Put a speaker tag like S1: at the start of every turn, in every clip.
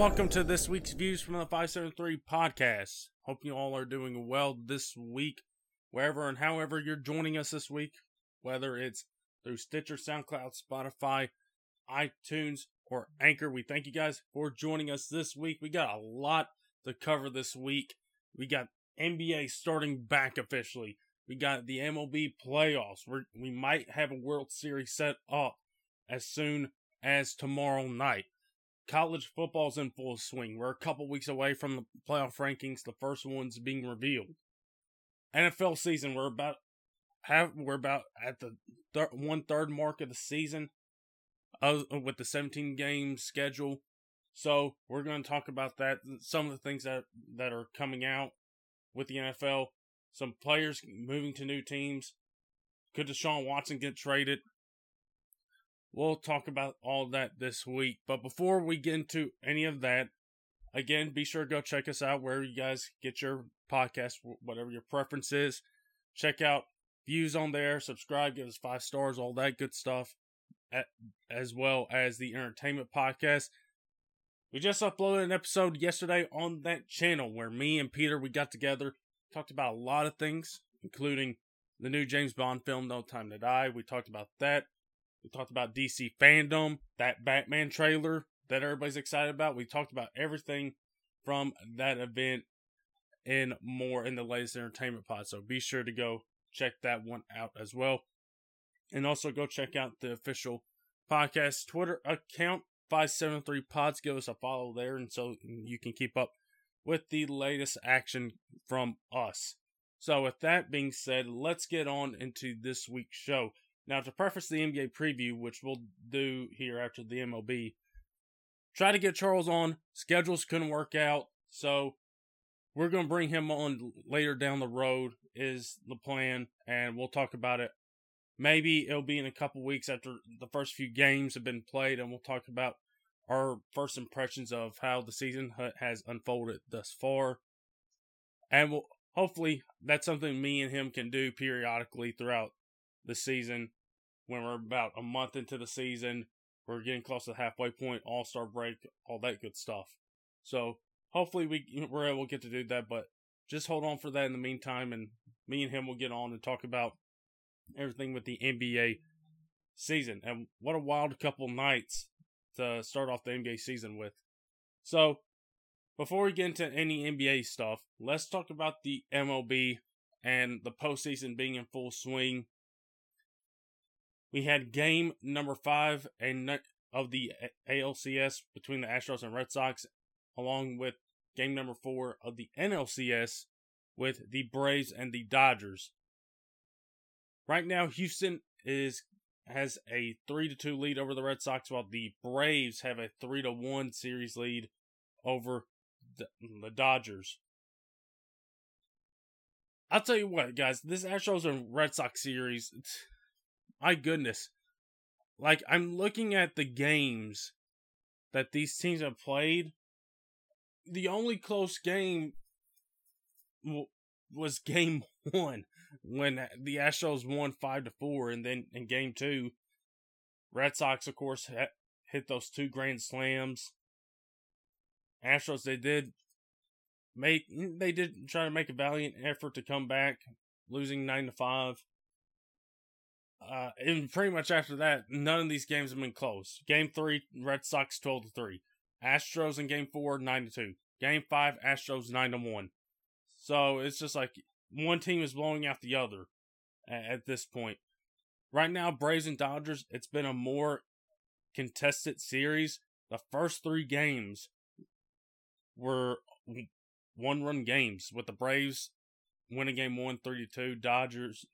S1: welcome to this week's Views from the 573 podcast. Hope you all are doing well this week, wherever and however you're joining us this week, whether it's through Stitcher, SoundCloud, Spotify, iTunes, or Anchor. We thank you guys for joining us this week. We got a lot to cover this week. We got NBA starting back officially. We got the MLB playoffs. We're, we might have a World Series set up as soon as tomorrow night. College football's in full swing. We're a couple weeks away from the playoff rankings, the first ones being revealed. NFL season, we're about have we're about at the thir- one third mark of the season, uh, with the 17 game schedule. So we're going to talk about that. Some of the things that that are coming out with the NFL. Some players moving to new teams. Could Deshaun Watson get traded? We'll talk about all that this week. But before we get into any of that, again, be sure to go check us out where you guys get your podcast, whatever your preference is. Check out views on there, subscribe, give us five stars, all that good stuff, as well as the entertainment podcast. We just uploaded an episode yesterday on that channel where me and Peter we got together, talked about a lot of things, including the new James Bond film, No Time to Die. We talked about that. We talked about DC FanDome, that Batman trailer that everybody's excited about. We talked about everything from that event and more in the latest entertainment pod. So be sure to go check that one out as well. And also go check out the official podcast Twitter account, 573 Pods. Give us a follow there, and so you can keep up with the latest action from us. So, with that being said, let's get on into this week's show. Now, to preface the NBA preview, which we'll do here after the MLB, try to get Charles on. Schedules couldn't work out, so we're going to bring him on later down the road, is the plan, and we'll talk about it. Maybe it'll be in a couple weeks after the first few games have been played, and we'll talk about our first impressions of how the season has unfolded thus far. And we'll, hopefully, that's something me and him can do periodically throughout the season when we're about a month into the season. We're getting close to the halfway point, all star break, all that good stuff. So hopefully we we're able to get to do that, but just hold on for that in the meantime, and me and him will get on and talk about everything with the NBA season. And what a wild couple nights to start off the NBA season with. So before we get into any NBA stuff, let's talk about the MLB and the postseason being in full swing. We had game number five and of the ALCS between the Astros and Red Sox, along with game number four of the NLCS with the Braves and the Dodgers. Right now, Houston is has a three to two lead over the Red Sox, while the Braves have a three to one series lead over the, the Dodgers. I'll tell you what, guys, this Astros and Red Sox series, my goodness. Like, I'm looking at the games that these teams have played. The only close game w- was game one when the Astros won 5 to 4. And then in game two, Red Sox, of course, hit those two grand slams. Astros, they did make, they did try to make a valiant effort to come back, losing 9 to 5. Uh, and pretty much after that, none of these games have been close. Game three, Red Sox twelve to three. Astros in game four, nine to two. Game five, Astros nine to one. So it's just like one team is blowing out the other at, at this point. Right now, Braves and Dodgers, it's been a more contested series. The first three games were one run games with the Braves winning game one, 32, Dodgers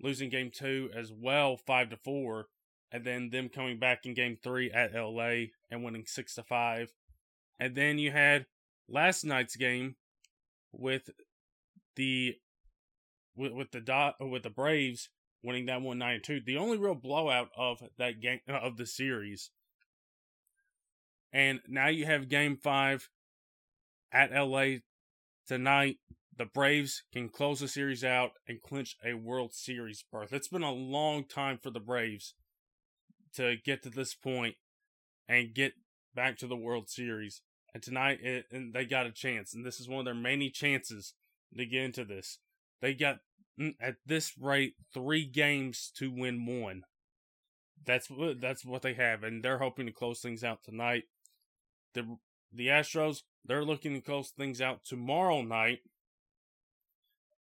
S1: losing game two as well, five to four, and then them coming back in game three at LA and winning six to five. And then you had last night's game with the with, with the dot uh, with the Braves winning that one nine two. The only real blowout of that game uh, of the series. And now you have game five at LA tonight the Braves can close the series out and clinch a World Series berth. It's been a long time for the Braves to get to this point and get back to the World Series. And tonight, it, and they got a chance, and this is one of their many chances to get into this. They got mm, at this rate three games to win one. That's what that's what they have, and they're hoping to close things out tonight. The the Astros they're looking to close things out tomorrow night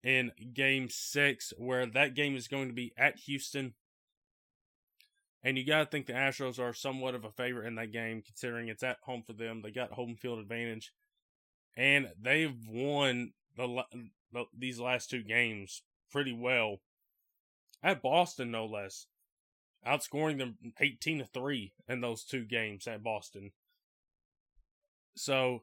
S1: in Game Six, where that game is going to be at Houston. And you got to think the Astros are somewhat of a favorite in that game, considering it's at home for them. They got home field advantage, and they've won the, the these last two games pretty well at Boston, no less outscoring them 18 to 3 in those two games at Boston. So,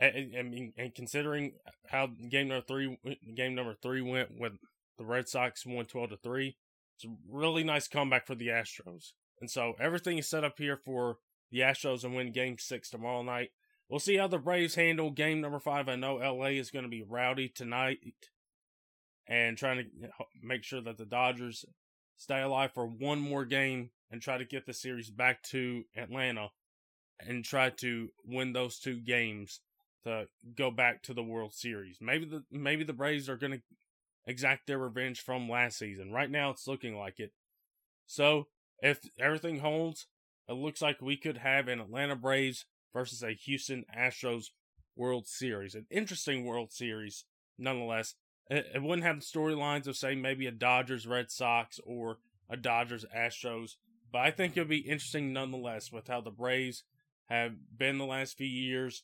S1: I, mean, and considering how game number three, game number three went with the Red Sox won 12 to 3, it's a really nice comeback for the Astros. And so everything is set up here for the Astros to win game six tomorrow night. We'll see how the Braves handle game number five. I know LA is going to be rowdy tonight and trying to make sure that the Dodgers stay alive for one more game and try to get the series back to Atlanta and try to win those two games to go back to the World Series. Maybe the maybe the Braves are going to exact their revenge from last season. Right now it's looking like it. So, if everything holds, it looks like we could have an Atlanta Braves versus a Houston Astros World Series. An interesting World Series nonetheless it, it wouldn't have the storylines of say maybe a Dodgers Red Sox or a Dodgers Astros, but I think it'll be interesting nonetheless with how the Braves have been the last few years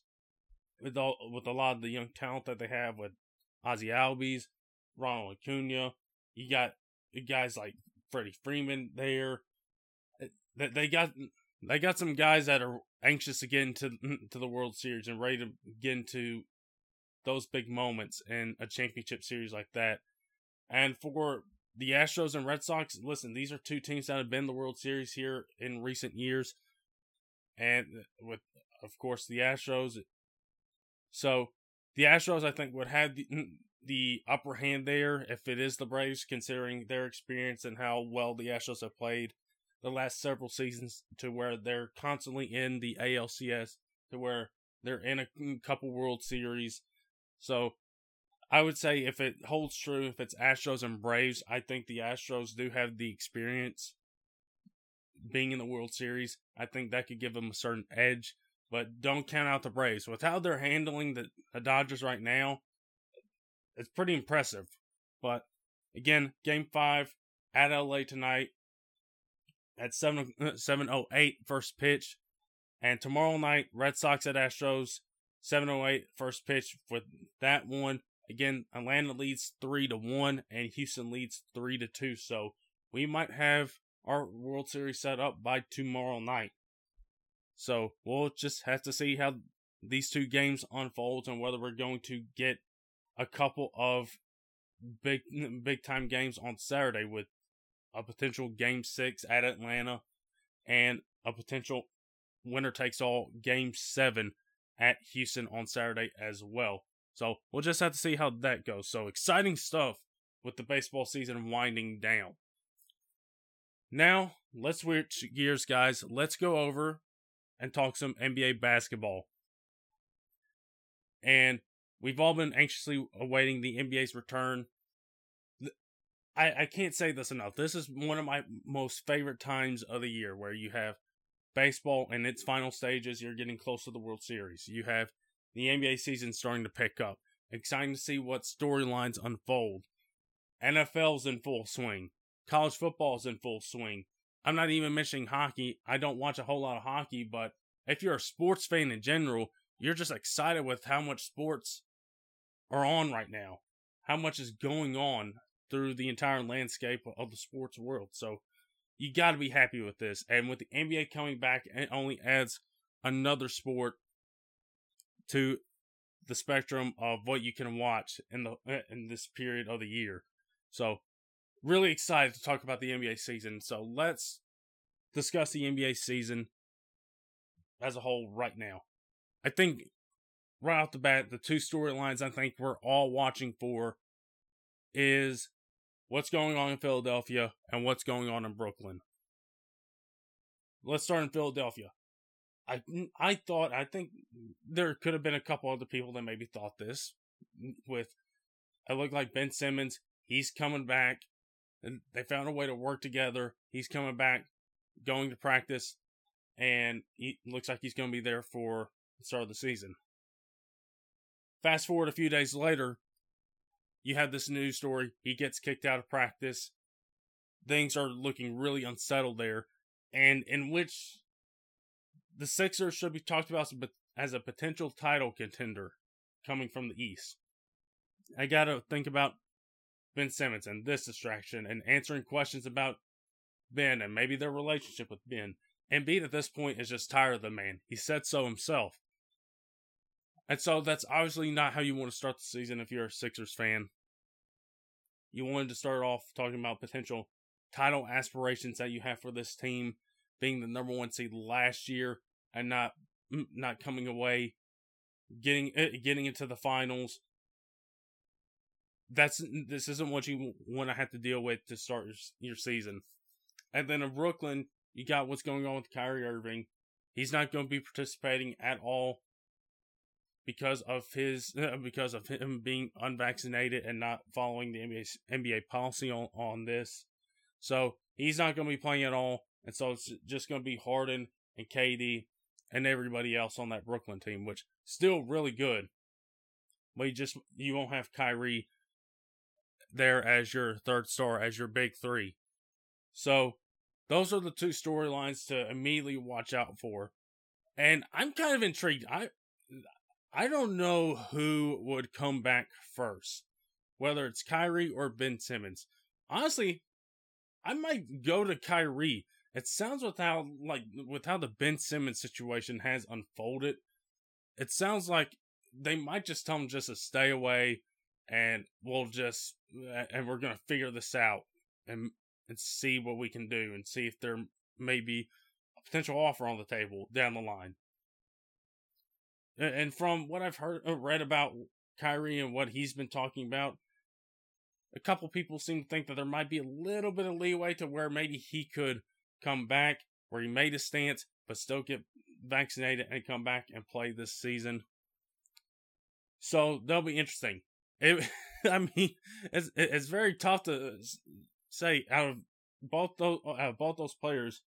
S1: with all with a lot of the young talent that they have with Ozzy Albies, Ronald Acuna. You got guys like Freddie Freeman there. That they got they got some guys that are anxious to get into to the World Series and ready to get into those big moments in a championship series like that. And for the Astros and Red Sox, listen, these are two teams that have been the World Series here in recent years. And with, of course, the Astros. So the Astros, I think, would have the, the upper hand there if it is the Braves, considering their experience and how well the Astros have played the last several seasons to where they're constantly in the ALCS, to where they're in a mm, couple World Series so I would say if it holds true, if it's Astros and Braves, I think the Astros do have the experience being in the World Series. I think that could give them a certain edge, but don't count out the Braves. With how they're handling the, the Dodgers right now, it's pretty impressive. But again, game five at LA tonight at 7 uh, 708 first pitch. And tomorrow night, Red Sox at Astros, 708 first pitch for that one. Again, Atlanta leads 3 to 1 and Houston leads 3 to 2. So we might have our World Series set up by tomorrow night. So we'll just have to see how these two games unfold and whether we're going to get a couple of big big time games on Saturday with a potential game 6 at Atlanta and a potential winner takes all game 7 at Houston on Saturday as well. So we'll just have to see how that goes. So exciting stuff with the baseball season winding down. Now, let's switch gears, guys. Let's go over and talk some NBA basketball. And we've all been anxiously awaiting the NBA's return. I, I can't say this enough. This is one of my most favorite times of the year where you have baseball in its final stages. You're getting close to the World Series. You have the NBA season starting to pick up. Exciting to see what storylines unfold. NFL's in full swing. College football's in full swing. I'm not even mentioning hockey. I don't watch a whole lot of hockey, but if you're a sports fan in general, you're just excited with how much sports are on right now. How much is going on through the entire landscape of the sports world. So you got to be happy with this. And with the NBA coming back, it only adds another sport to the spectrum of what you can watch in the in this period of the year. So, really excited to talk about the NBA season. So, let's discuss the NBA season as a whole right now. I think right off the bat, the two storylines I think we're all watching for is what's going on in Philadelphia and what's going on in Brooklyn. Let's start in Philadelphia. I I thought I think there could have been a couple other people that maybe thought this with it looked like Ben Simmons, he's coming back and they found a way to work together. He's coming back, going to practice, and he looks like he's going to be there for the start of the season. Fast forward a few days later, you have this news story. He gets kicked out of practice. Things are looking really unsettled there, and in which the Sixers should be talked about as a potential title contender coming from the East. I got to think about Ben Simmons and this distraction and answering questions about Ben and maybe their relationship with Ben. Embiid at this point is just tired of the man. He said so himself. And so that's obviously not how you want to start the season if you're a Sixers fan. You wanted to start off talking about potential title aspirations that you have for this team being the number one seed last year and not not coming away getting eh, getting into the finals that's this isn't what you want to have to deal with to start your, season. And then in Brooklyn, you got what's going on with Kyrie Irving. He's not going to be participating at all because of his because of him being unvaccinated and not following the NBA NBA policy on on this. So he's not going to be playing at all, and so it's just going to be Harden and KD and everybody else on that Brooklyn team, which still really good. But you just you won't have Kyrie there as your third star, as your big three. So those are the two storylines to immediately watch out for. And I'm kind of intrigued. I I don't know who would come back first, whether it's Kyrie or Ben Simmons. Honestly, I might go to Kyrie. It sounds with how like with how the Ben Simmons situation has unfolded, it sounds like they might just tell him just to stay away and we'll just and we're gonna figure this out and and see what we can do and see if there may be a potential offer on the table down the line. And from what I've heard uh, read about Kyrie and what he's been talking about, a couple people seem to think that there might be a little bit of leeway to where maybe he could come back, where he made a stance, but still get vaccinated and come back and play this season. So that'll be interesting. It, I mean, it's it's very tough to uh, say out of both those uh, out of both those players,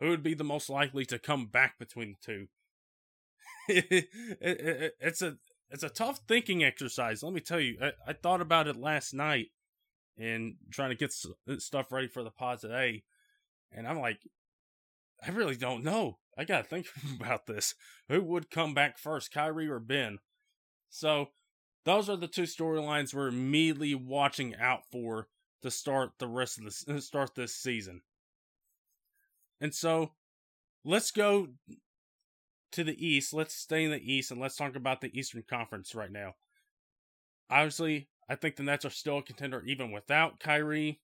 S1: who would be the most likely to come back between the two. it, it, it's a it's a tough thinking exercise. Let me tell you, I, I thought about it last night and trying to get uh, stuff ready for the pod today, and I'm like, I really don't know. I gotta think about this. Who would come back first, Kyrie or Ben? So those are the two storylines we're immediately watching out for to start the rest of this start this season. And so let's go to the East. Let's stay in the East and let's talk about the Eastern Conference right now. Obviously, I think the Nets are still a contender even without Kyrie.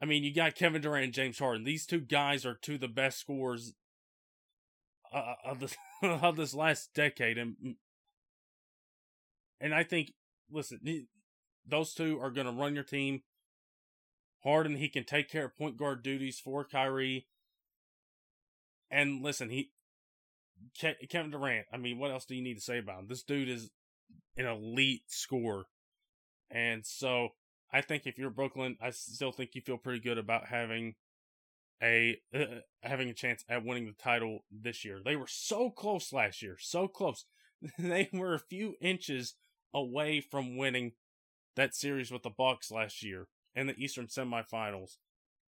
S1: I mean, you got Kevin Durant and James Harden. These two guys are two of the best scorers uh, of this of this last decade, and and I think, listen, those two are going to run your team. Harden, he can take care of point guard duties for Kyrie. And listen, he Kevin Durant. I mean, what else do you need to say about him? This dude is an elite scorer, and so I think if you're Brooklyn, I still think you feel pretty good about having a uh, having a chance at winning the title this year. They were so close last year, so close. they were a few inches away from winning that series with the Bucks last year in the Eastern semifinals.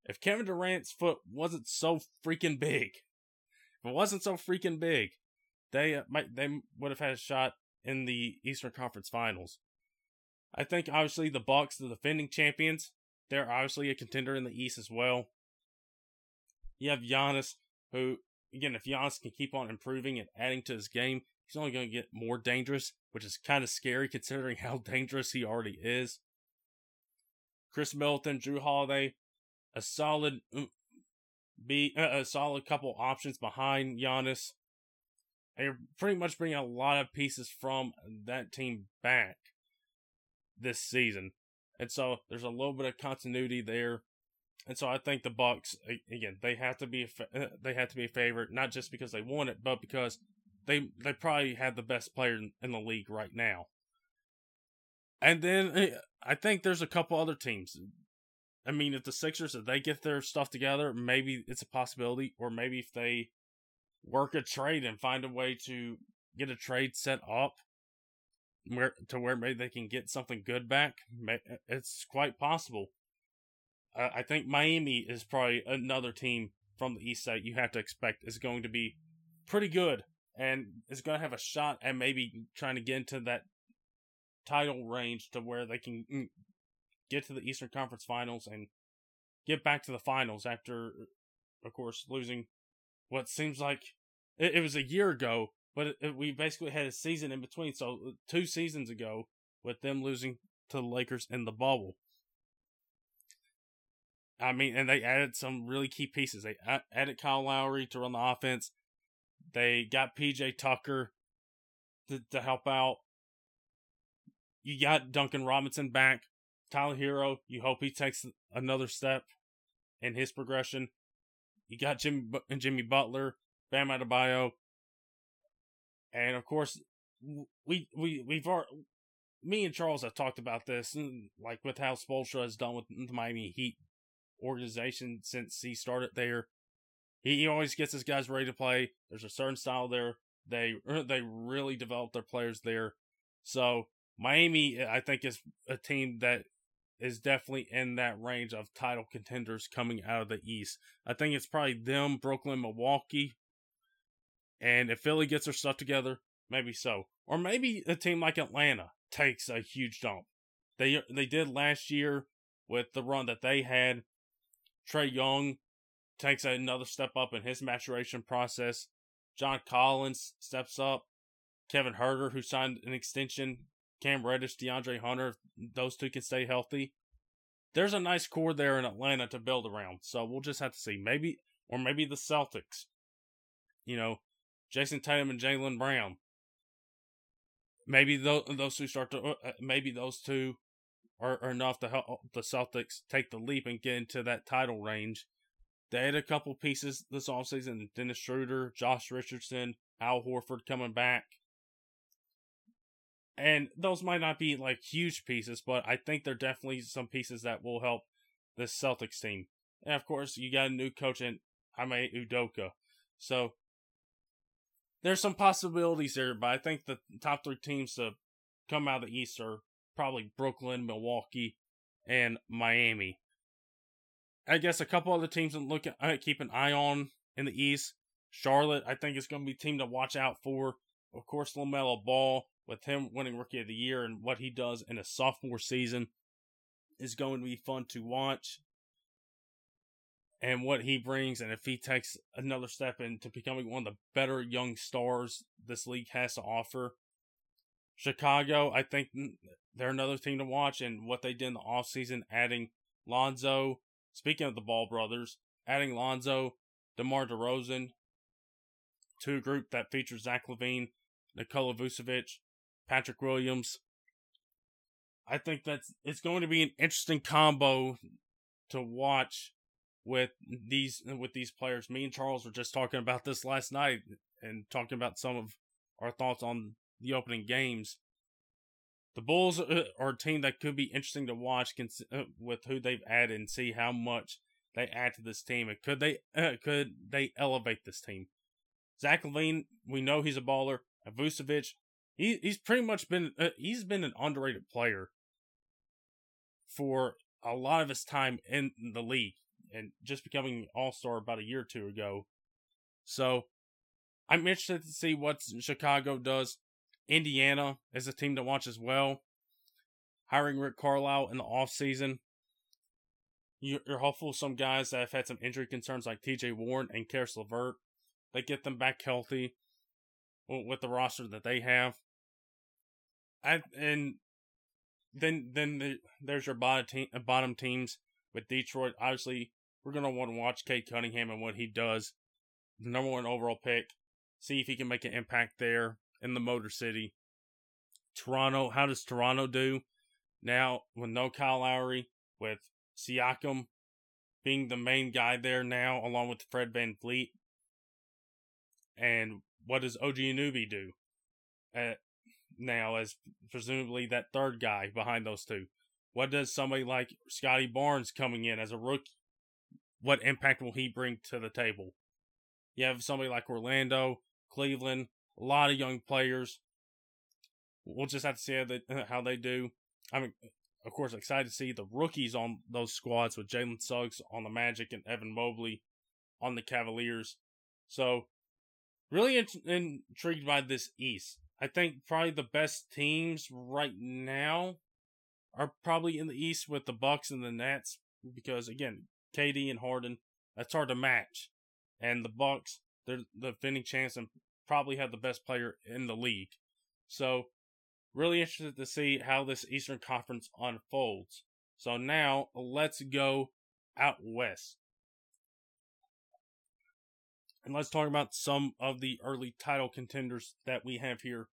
S1: If Kevin Durant's foot wasn't so freaking big, if it wasn't so freaking big, they uh, might they would have had a shot in the Eastern Conference Finals. I think obviously the Bucks, the defending champions, they're obviously a contender in the East as well. You have Giannis, who again, if Giannis can keep on improving and adding to his game, he's only going to get more dangerous, which is kind of scary considering how dangerous he already is. Khris Middleton, Jrue Holiday, a solid mm, be a solid couple options behind Giannis. They're pretty much bringing a lot of pieces from that team back this season. And so there's a little bit of continuity there. And so I think the Bucks again they have to be a, uh, they have to be a favorite not just because they won it but because they they probably have the best player in, in the league right now. And then eh, I think there's a couple other teams. I mean, if the Sixers if they get their stuff together, maybe it's a possibility, or maybe if they work a trade and find a way to get a trade set up where to where maybe they can get something good back. It's quite possible. I think Miami is probably another team from the East side you have to expect is going to be pretty good and is going to have a shot at maybe trying to get into that title range to where they can mm, get to the Eastern Conference Finals and get back to the finals after, of course, losing what seems like it, it was a year ago, but it, it, we basically had a season in between. So uh, two seasons ago, with them losing to the Lakers in the bubble. I mean, and they added some really key pieces. They added Kyle Lowry to run the offense. They got PJ Tucker to, to help out. You got Duncan Robinson back. Tyler Herro, you hope he takes another step in his progression. You got Jimmy and Jimmy Butler, Bam Adebayo, and of course, we we we've already, me and Charles have talked about this, like with how Spoelstra has done with the Miami Heat organization since he started there. He, he always gets his guys ready to play. There's a certain style there. They they really develop their players there. So Miami, eh, I think, is a team that is definitely in that range of title contenders coming out of the East. I think it's probably them, Brooklyn, Milwaukee. And if Philly gets their stuff together, maybe so. Or maybe a team like Atlanta takes a huge jump. They they did last year with the run that they had. Trae Young takes another step up in his maturation process. John Collins steps up. Kevin Huerter, who signed an extension. Cam Reddish, DeAndre Hunter, those two can stay healthy. There's a nice core there in Atlanta to build around. So we'll just have to see. Maybe, or maybe the Celtics. You know, Jayson Tatum and Jaylen Brown. Maybe those, those two start to, uh, uh, maybe those two are, are enough to help the Celtics take the leap and get into that title range. They had a couple pieces this offseason Dennis Schroeder, Josh Richardson, Al Horford coming back. And those might not be like huge pieces, but I think they're definitely some pieces that will help the Celtics team. And of course, you got a new coach in Ime Udoka. So there's some possibilities there, but I think the top three teams to come out of the East are probably Brooklyn, Milwaukee, and Miami. I guess a couple other teams to look at, uh, keep an eye on in the East. Charlotte, I think, is going to be a team to watch out for. Of course, LaMelo Ball, with him winning Rookie of the Year and what he does in a sophomore season, is going to be fun to watch. And what he brings, and if he takes another step into becoming one of the better young stars this league has to offer, Chicago, I think they're another team to watch. And what they did in the offseason, adding Lonzo, speaking of the Ball brothers, adding Lonzo, DeMar DeRozan to a group that features Zach LaVine, Nikola Vucevic, Patrick Williams. I think that's it's going to be an interesting combo to watch with these with these players. Me and Charles were just talking about this last night and talking about some of our thoughts on the opening games. The Bulls are a team that could be interesting to watch uh, with who they've added and see how much they add to this team. And could they uh, could they elevate this team? Zach LaVine, we know he's a baller. And Vucevic, he he's pretty much been uh, he's been an underrated player for a lot of his time in the league and just becoming an all star about a year or two ago. So I'm interested to see what Chicago does. Indiana is a team to watch as well. Hiring Rick Carlisle in the offseason. You're hopeful some guys that have had some injury concerns like TJ Warren and Caris LeVert, they get them back healthy with the roster that they have. And then then the, there's your bottom teams with Detroit. Obviously, we're going to want to watch Cade Cunningham and what he does. Number one overall pick. See if he can make an impact there in the Motor City. Toronto, how does Toronto do? Now, with no Kyle Lowry, with Siakam being the main guy there now, along with Fred Van VanVleet. And what does OG Anunoby do uh, now as presumably that third guy behind those two? What does somebody like Scottie Barnes coming in as a rookie? What impact will he bring to the table? You have somebody like Orlando, Cleveland, a lot of young players. We'll just have to see how they, how they do. I mean, of course, excited to see the rookies on those squads with Jalen Suggs on the Magic and Evan Mobley on the Cavaliers. So, really int- intrigued by this East. I think probably the best teams right now are probably in the East with the Bucks and the Nets because again, KD and Harden, that's hard to match. And the Bucks, they're the defending champs and probably have the best player in the league. So really interested to see how this Eastern Conference unfolds. So now let's go out west. And let's talk about some of the early title contenders that we have here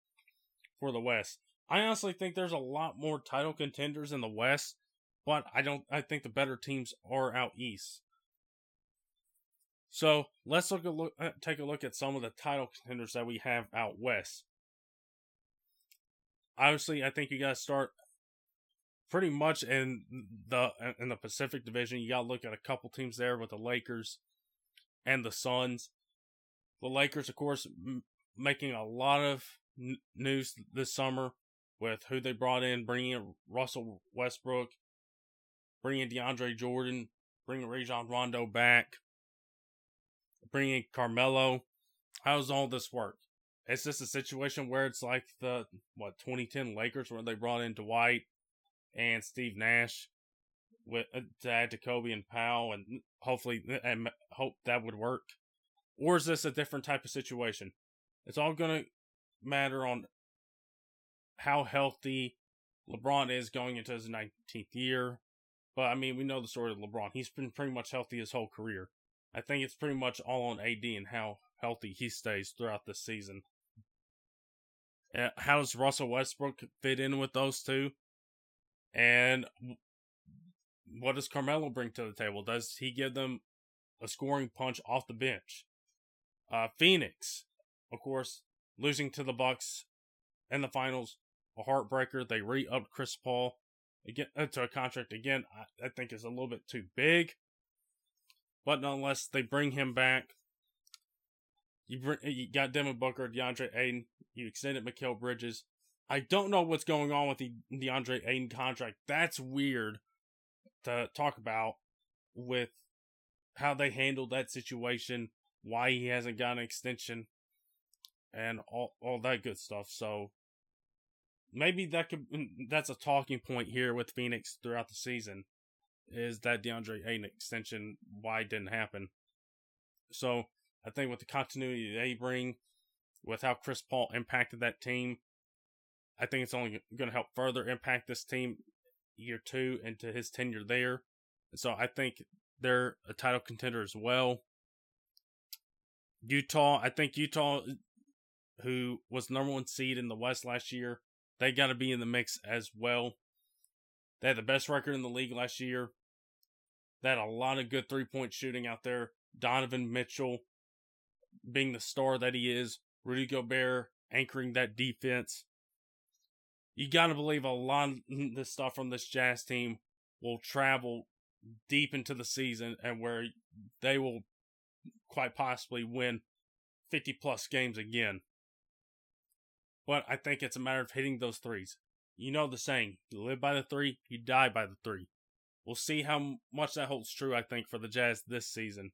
S1: for the West. I honestly think there's a lot more title contenders in the West, but I don't I think the better teams are out east. So let's look look uh, take a look at some of the title contenders that we have out west obviously, I think you got to start pretty much in the in the Pacific Division. You got to look at a couple teams there with the Lakers and the Suns. The Lakers, of course, m- making a lot of n- news this summer with who they brought in, bringing in Russell Westbrook, bringing DeAndre Jordan, bringing Rajon Rondo back, bringing Carmelo. How does all this work? It's just a situation where it's like the what 2010 Lakers where they brought in Dwight and Steve Nash with uh, to add to Kobe and Powell and hopefully and hope that would work. Or is this a different type of situation? It's all to matter on how healthy LeBron is going into his 19th year. But I mean, we know the story of LeBron. He's been pretty much healthy his whole career. I think it's pretty much all on AD and how healthy he stays throughout the season. Uh, how does Russell Westbrook fit in with those two? And what does Carmelo bring to the table? Does he give them a scoring punch off the bench? Uh, Phoenix, of course, losing to the Bucks in the finals, a heartbreaker. They re-upped Chris Paul again uh, to a contract again. I, I think is a little bit too big, but unless they bring him back. You, bring, you got Devin Booker, DeAndre Ayton. You extended Mikal Bridges. I don't know what's going on with the DeAndre Ayton contract. That's weird to talk about with how they handled that situation, why he hasn't got an extension, and all all that good stuff. So maybe that could that's a talking point here with Phoenix throughout the season is that DeAndre Ayton extension why didn't happen. So I think with the continuity they bring, with how Chris Paul impacted that team, I think it's only going to help further impact this team year two into his tenure there. So I think they're a title contender as well. Utah, I think Utah, who was number one seed in the West last year, they got to be in the mix as well. They had the best record in the league last year. They had a lot of good three point shooting out there. Donovan Mitchell, being the star that he is, Rudy Gobert anchoring that defense. You got to believe a lot of the stuff from this Jazz team will travel deep into the season and where they will quite possibly win 50 plus games again. But I think it's a matter of hitting those threes. You know the saying, you live by the three, you die by the three. We'll see how much that holds true, I think, for the Jazz this season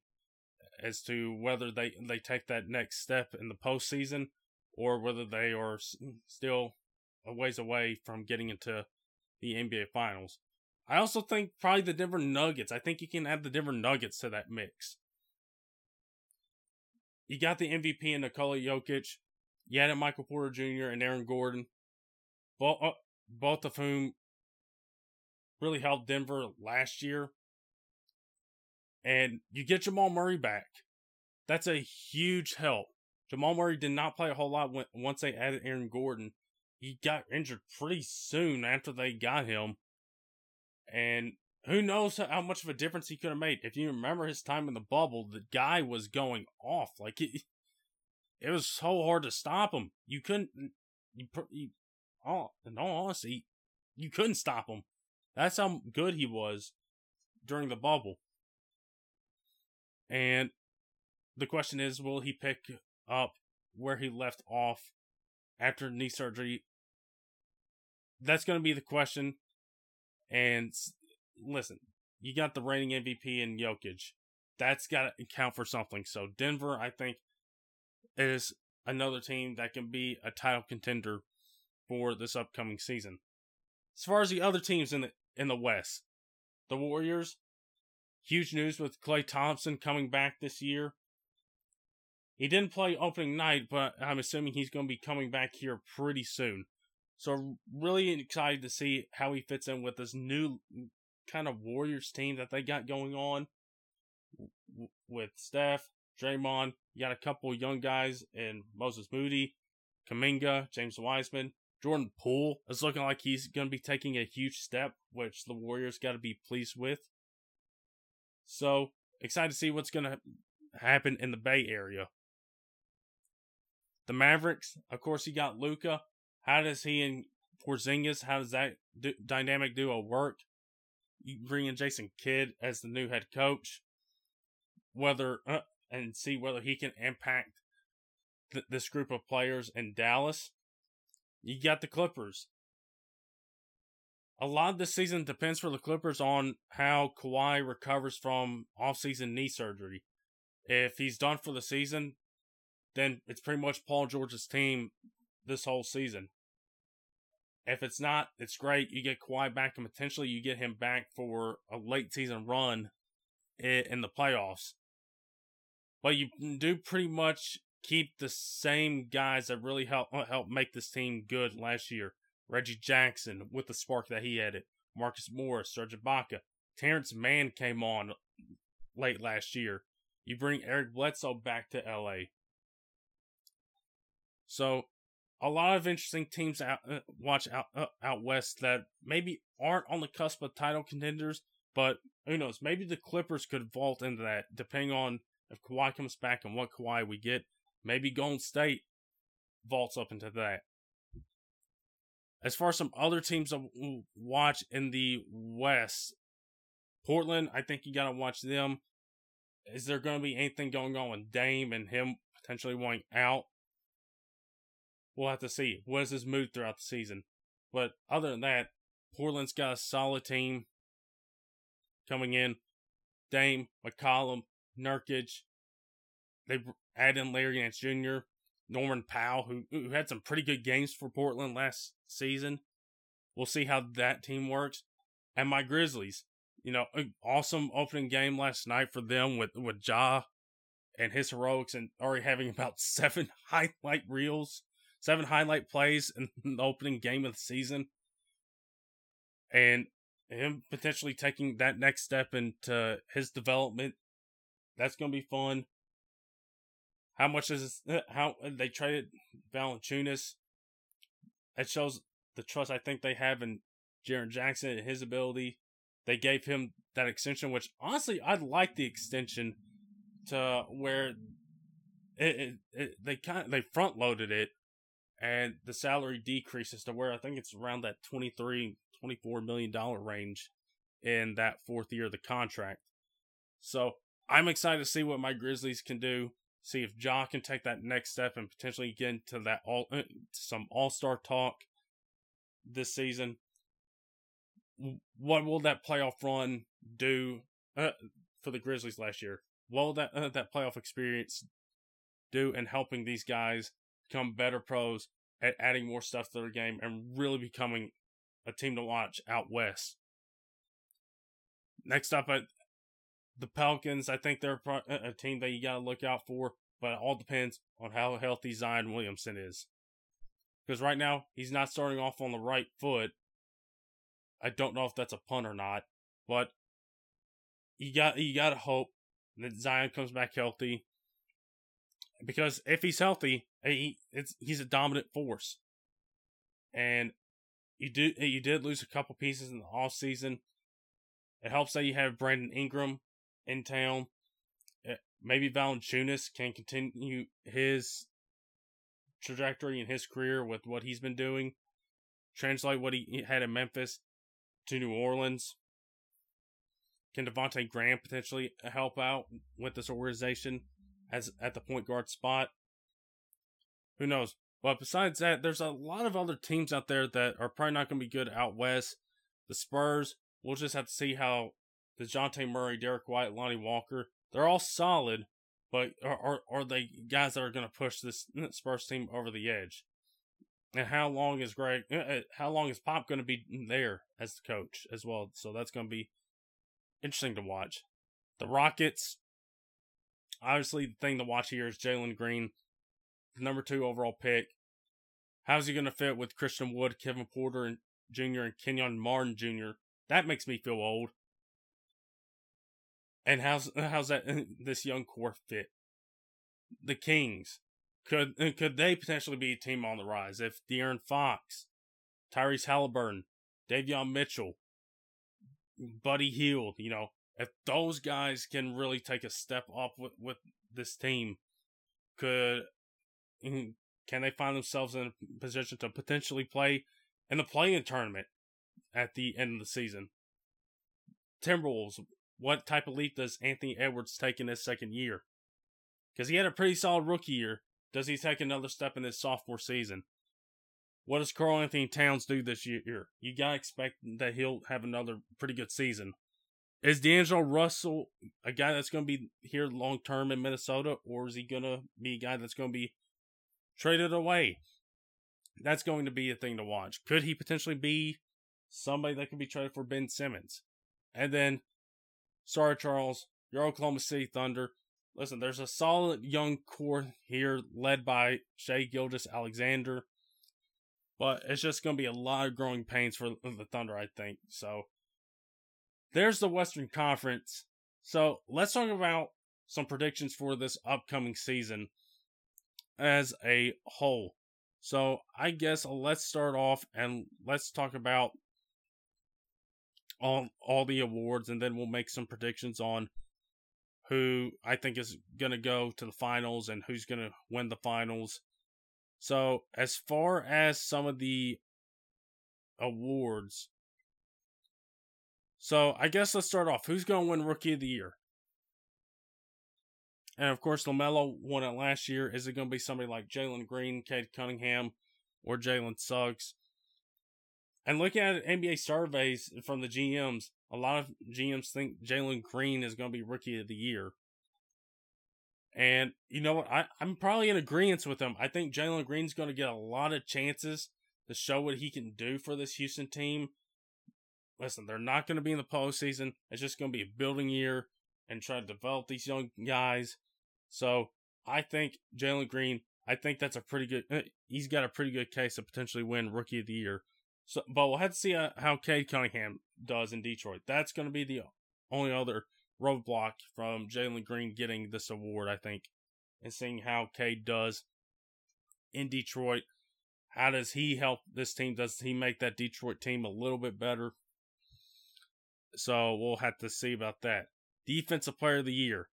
S1: as to whether they they take that next step in the postseason or whether they are still a ways away from getting into the NBA Finals. I also think probably the Denver Nuggets. I think you can add the Denver Nuggets to that mix. You got the MVP in Nikola Jokic. You added Michael Porter Jr. and Aaron Gordon, both uh, both of whom really helped Denver last year and you get Jamal Murray back. That's a huge help. Jamal Murray did not play a whole lot when, once they added Aaron Gordon. He got injured pretty soon after they got him. And who knows how much of a difference he could have made. If you remember his time in the bubble, the guy was going off. Like it, it was so hard to stop him. You couldn't. You, you oh, in all honesty, you couldn't stop him. That's how good he was during the bubble. And the question is, will he pick up where he left off after knee surgery? That's going to be the question. And listen, you got the reigning MVP in Jokic. That's got to count for something. So Denver, I think, is another team that can be a title contender for this upcoming season. As far as the other teams in the in the West, the Warriors, huge news with Klay Thompson coming back this year. He didn't play opening night, but I'm assuming he's going to be coming back here pretty soon. So really excited to see how he fits in with this new kind of Warriors team that they got going on with Steph, Draymond. You got a couple young guys in Moses Moody, Kuminga, James Wiseman. Jordan Poole is looking like he's going to be taking a huge step, which the Warriors got to be pleased with. So excited to see what's going to happen in the Bay Area. The Mavericks, of course, you got Luka. How does he and Porzingis? How does that do, dynamic duo work? You bring in Jason Kidd as the new head coach, whether uh, and see whether he can impact th- this group of players in Dallas. You got the Clippers. A lot of this season depends for the Clippers on how Kawhi recovers from offseason knee surgery. If he's done for the season, then it's pretty much Paul George's team this whole season. If it's not, it's great. You get Kawhi back, and potentially you get him back for a late season run in the playoffs. But you do pretty much keep the same guys that really help uh, help make this team good last year. Reggie Jackson with the spark that he added, Marcus Morris, Serge Ibaka, Terrence Mann came on late last year. You bring Eric Bledsoe back to LA. So, a lot of interesting teams out uh, watch out uh, out west that maybe aren't on the cusp of title contenders, but who knows? Maybe the Clippers could vault into that, depending on if Kawhi comes back and what Kawhi we get. Maybe Golden State vaults up into that. As far as some other teams to watch in the West, Portland, I think you got to watch them. Is there going to be anything going on with Dame and him potentially wanting out? We'll have to see. What is his mood throughout the season? But other than that, Portland's got a solid team coming in. Dame, McCollum, Nurkic. They add in Larry Nance Jr., Norman Powell, who, who had some pretty good games for Portland last season. We'll see how that team works. And my Grizzlies, you know, awesome opening game last night for them with with Ja and his heroics, and already having about seven highlight reels, seven highlight plays in the opening game of the season, and him potentially taking that next step into his development. That's gonna be fun. How much is eh, how eh, they traded Valanciunas? It shows the trust I think they have in Jaren Jackson and his ability. They gave him that extension, which honestly I like the extension to where it, it, it they kind of, they front loaded it and the salary decreases to where I think it's around that 23 24 million dollar range in that fourth year of the contract. So I'm excited to see what my Grizzlies can do see if Ja can take that next step and potentially get into that all uh, some All Star talk this season. What will that playoff run do uh, for the Grizzlies last year? What will that uh, that playoff experience do in helping these guys become better pros at adding more stuff to their game and really becoming a team to watch out west? Next up, the Pelicans, I think they're a team that you got to look out for, but it all depends on how healthy Zion Williamson is. Because right now, he's not starting off on the right foot. I don't know if that's a pun or not, but you got you got to hope that Zion comes back healthy. Because if he's healthy, eh, he it's he's a dominant force. And you do you did lose a couple pieces in the off season It helps that you have Brandon Ingram in town. Eh, maybe Valanciunas can continue his trajectory in his career with what he's been doing. Translate what he had in Memphis to New Orleans. Can Devonte Graham potentially help out with this organization as at the point guard spot? Who knows? But besides that, there's a lot of other teams out there that are probably not going to be good out west. The Spurs, we'll just have to see how Dejounte Murray, Derrick White, Lonnie Walker, they're all solid, but are, are, are they guys that are going to push this Spurs team over the edge? And how long is Greg, uh, uh, how long is Pop going to be there as the coach as well? So that's going to be interesting to watch. The Rockets, obviously, the thing to watch here is Jalen Green, number two overall pick. How's he going to fit with Christian Wood, Kevin Porter and Jr., and Kenyon Martin Jr.? That makes me feel old. And how's how's that this young core fit? The Kings could could they potentially be a team on the rise if De'Aaron Fox, Tyrese Halliburton, Davion Mitchell, Buddy Hield, you know, if those guys can really take a step up with, with this team, could mm, can they find themselves in a position to potentially play in the play-in tournament at the end of the season? Timberwolves, what type of leap does Anthony Edwards take in his second year? Because he had a pretty solid rookie year. Does he take another step in his sophomore season? What does Karl-Anthony Towns do this year? You gotta expect that he'll have another pretty good season. Is D'Angelo Russell a guy that's going to be here long term in Minnesota, or is he going to be a guy that's going to be traded away? That's going to be a thing to watch. Could he potentially be somebody that could be traded for Ben Simmons? And then Sorry, Charles. Your Oklahoma City Thunder. Listen, there's a solid young core here led by Shai Gilgeous-Alexander. But it's just going to be a lot of growing pains for the Thunder, I think. So there's the Western Conference. So let's talk about some predictions for this upcoming season as a whole. So I guess let's start off and let's talk about all all the awards, and then we'll make some predictions on who I think is going to go to the finals and who's going to win the finals. So, as far as some of the awards, so I guess let's start off. Who's going to win Rookie of the Year? And of course, LaMelo won it last year. Is it going to be somebody like Jalen Green, Cade Cunningham, or Jalen Suggs? And looking at NBA surveys from the GMs, a lot of GMs think Jalen Green is going to be rookie of the year. And you know what? I, I'm probably in agreement with them. I think Jalen Green's going to get a lot of chances to show what he can do for this Houston team. Listen, they're not going to be in the postseason. It's just going to be a building year and try to develop these young guys. So I think Jalen Green, I think that's a pretty good, uh, he's got a pretty good case to potentially win Rookie of the Year. So, but we'll have to see uh, how Cade Cunningham does in Detroit. That's going to be the only other roadblock from Jalen Green getting this award, I think, and seeing how Cade does in Detroit. How does he help this team? Does he make that Detroit team a little bit better? So we'll have to see about that. Defensive Player of the Year.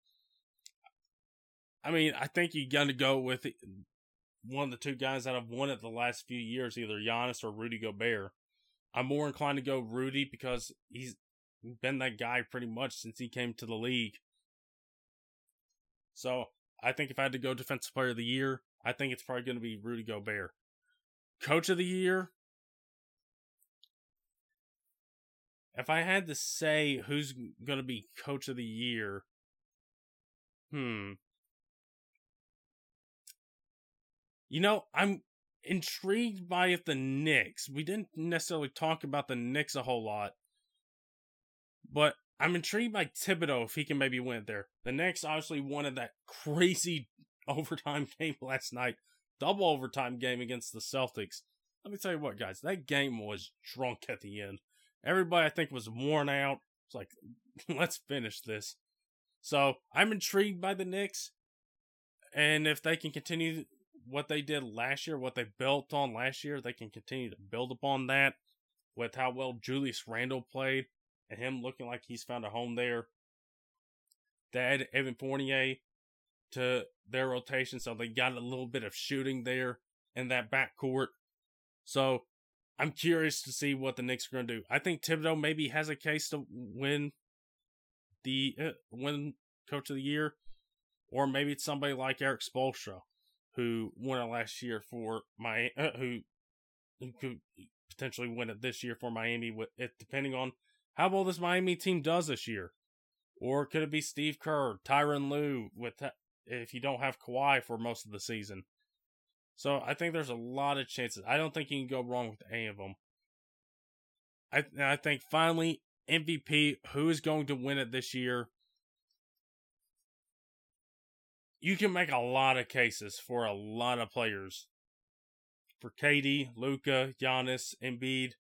S1: I mean, I think you got to go with one of the two guys that have won it the last few years, either Giannis or Rudy Gobert. I'm more inclined to go Rudy because he's been that guy pretty much since he came to the league. So I think if I had to go defensive player of the year, I think it's probably going to be Rudy Gobert. Coach of the year. If I had to say who's going to be coach of the year, hmm, You know, I'm intrigued by the Knicks. We didn't necessarily talk about the Knicks a whole lot, but I'm intrigued by Thibodeau if he can maybe win it there. The Knicks obviously wanted that crazy overtime game last night, double overtime game against the Celtics. Let me tell you what, guys, that game was drunk at the end. Everybody, I think, was worn out. It's like, let's finish this. So I'm intrigued by the Knicks. And if they can continue what they did last year, what they built on last year, they can continue to build upon that with how well Julius Randle played. and him looking like he's found a home there. They added Evan Fournier to their rotation, so they got a little bit of shooting there in that backcourt. So I'm curious to see what the Knicks are going to do. I think Thibodeau maybe has a case to win the uh, win Coach of the Year, or maybe it's somebody like Erik Spoelstra, who won it last year for my uh, who, who could potentially win it this year for Miami. With it depending on how well this Miami team does this year, or could it be Steve Kerr, Tyronn Lue with if you don't have Kawhi for most of the season? So I think there's a lot of chances. I don't think you can go wrong with any of them. I I think finally MVP, who is going to win it this year? You can make a lot of cases for a lot of players. For KD, Luka, Giannis, Embiid,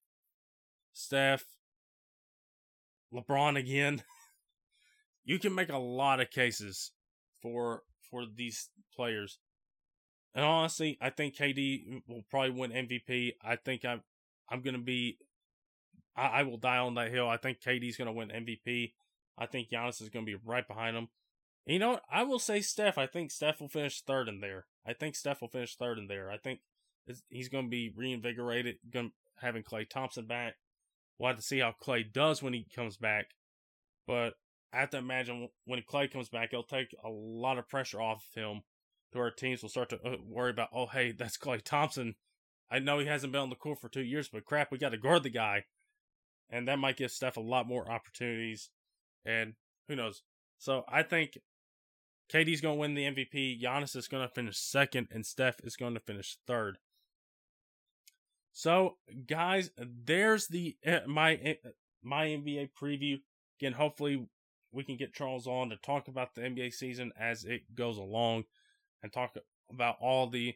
S1: Steph, LeBron again. you can make a lot of cases for for these players. And honestly, I think KD will probably win MVP. I think I'm I'm gonna be I, I will die on that hill. I think KD's gonna win MVP. I think Giannis is gonna be right behind him. You know? I will say Steph. I think Steph will finish third in there. I think Steph will finish third in there. I think he's gonna be reinvigorated. Going having Klay Thompson back. We'll have to see how Klay does when he comes back. But I have to imagine when Klay comes back, it'll take a lot of pressure off of him to our teams will start to uh, worry about, oh, hey, that's Klay Thompson. I know he hasn't been on the court for two years, but crap, we got to guard the guy. And that might give Steph a lot more opportunities. And who knows? So I think KD's going to win the MVP. Giannis is going to finish second, and Steph is going to finish third. So, guys, there's the uh, my uh, my NBA preview. Again, hopefully we can get Charles on to talk about the NBA season as it goes along and talk about all the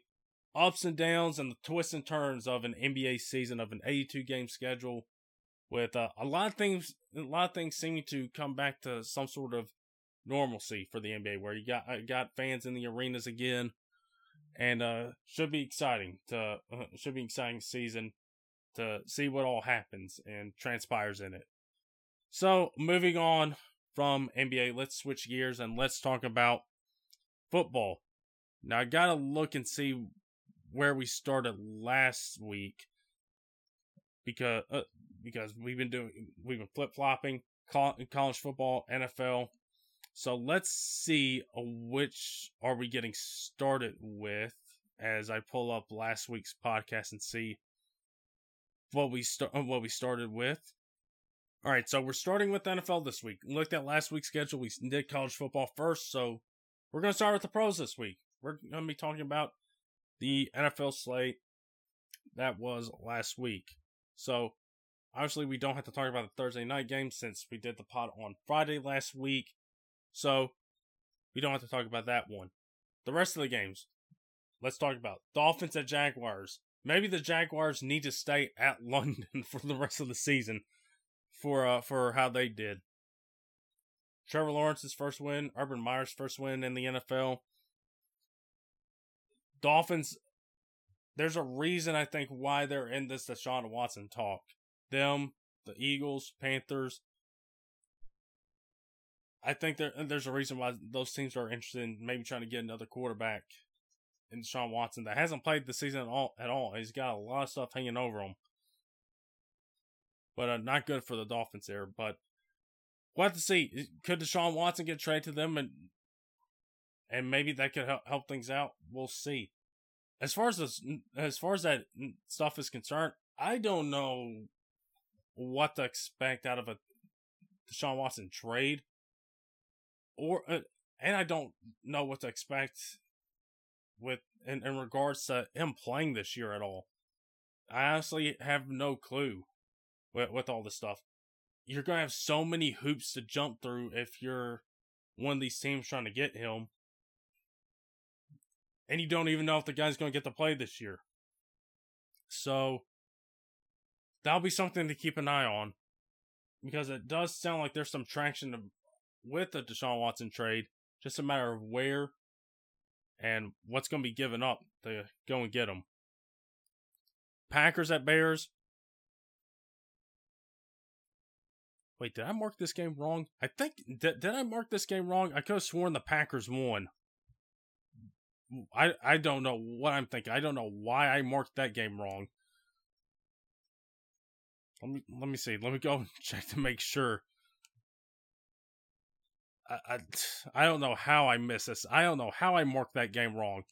S1: ups and downs and the twists and turns of an NBA season of an 82 game schedule with uh, a lot of things a lot of things seeming to come back to some sort of normalcy for the NBA where you got uh, got fans in the arenas again and uh should be exciting to uh, should be exciting season to see what all happens and transpires in it. So, moving on from NBA, let's switch gears and let's talk about football. Now I gotta look and see where we started last week because uh, because we've been doing we've been flip flopping college football, NFL. So let's see uh, which are we getting started with as I pull up last week's podcast and see what we start uh, what we started with. All right, so we're starting with NFL this week. Looked at last week's schedule. We did college football first, so we're going to start with the pros this week we're going to be talking about the NFL slate that was last week. So, obviously, we don't have to talk about the Thursday night game since we did the pod on Friday last week. So, we don't have to talk about that one. The rest of the games, let's talk about Dolphins at Jaguars. Maybe the Jaguars need to stay at London for the rest of the season for uh, for how they did. Trevor Lawrence's first win, Urban Meyer's first win in the NFL. Dolphins, there's a reason I think why they're in this Deshaun Watson talk. Them, the Eagles, Panthers. I think there there's a reason why those teams are interested in maybe trying to get another quarterback in Deshaun Watson that hasn't played the season at all. At all. He's got a lot of stuff hanging over him. But uh, not good for the Dolphins there. But we'll have to see. Could Deshaun Watson get traded to them and and maybe that could help, help things out. We'll see. As far as this, as far as that stuff is concerned, I don't know what to expect out of a Deshaun Watson trade, or uh, and I don't know what to expect with in, in regards to him playing this year at all. I honestly have no clue with, with all this stuff. You're gonna have so many hoops to jump through if you're one of these teams trying to get him and you don't even know if the guy's to get to play this year. So that'll be something to keep an eye on because it does sound like there's some traction with the Deshaun Watson trade. Just a matter of where and what's going to be given up to go and get him. Packers at Bears. Wait, did I mark this game wrong? I think did, did I mark this game wrong? I could have sworn the Packers won. I I don't know what I'm thinking. I don't know why I marked that game wrong. Let me let me see. Let me go check to make sure. I, I, don't know how I missed this. I don't know how I marked that game wrong.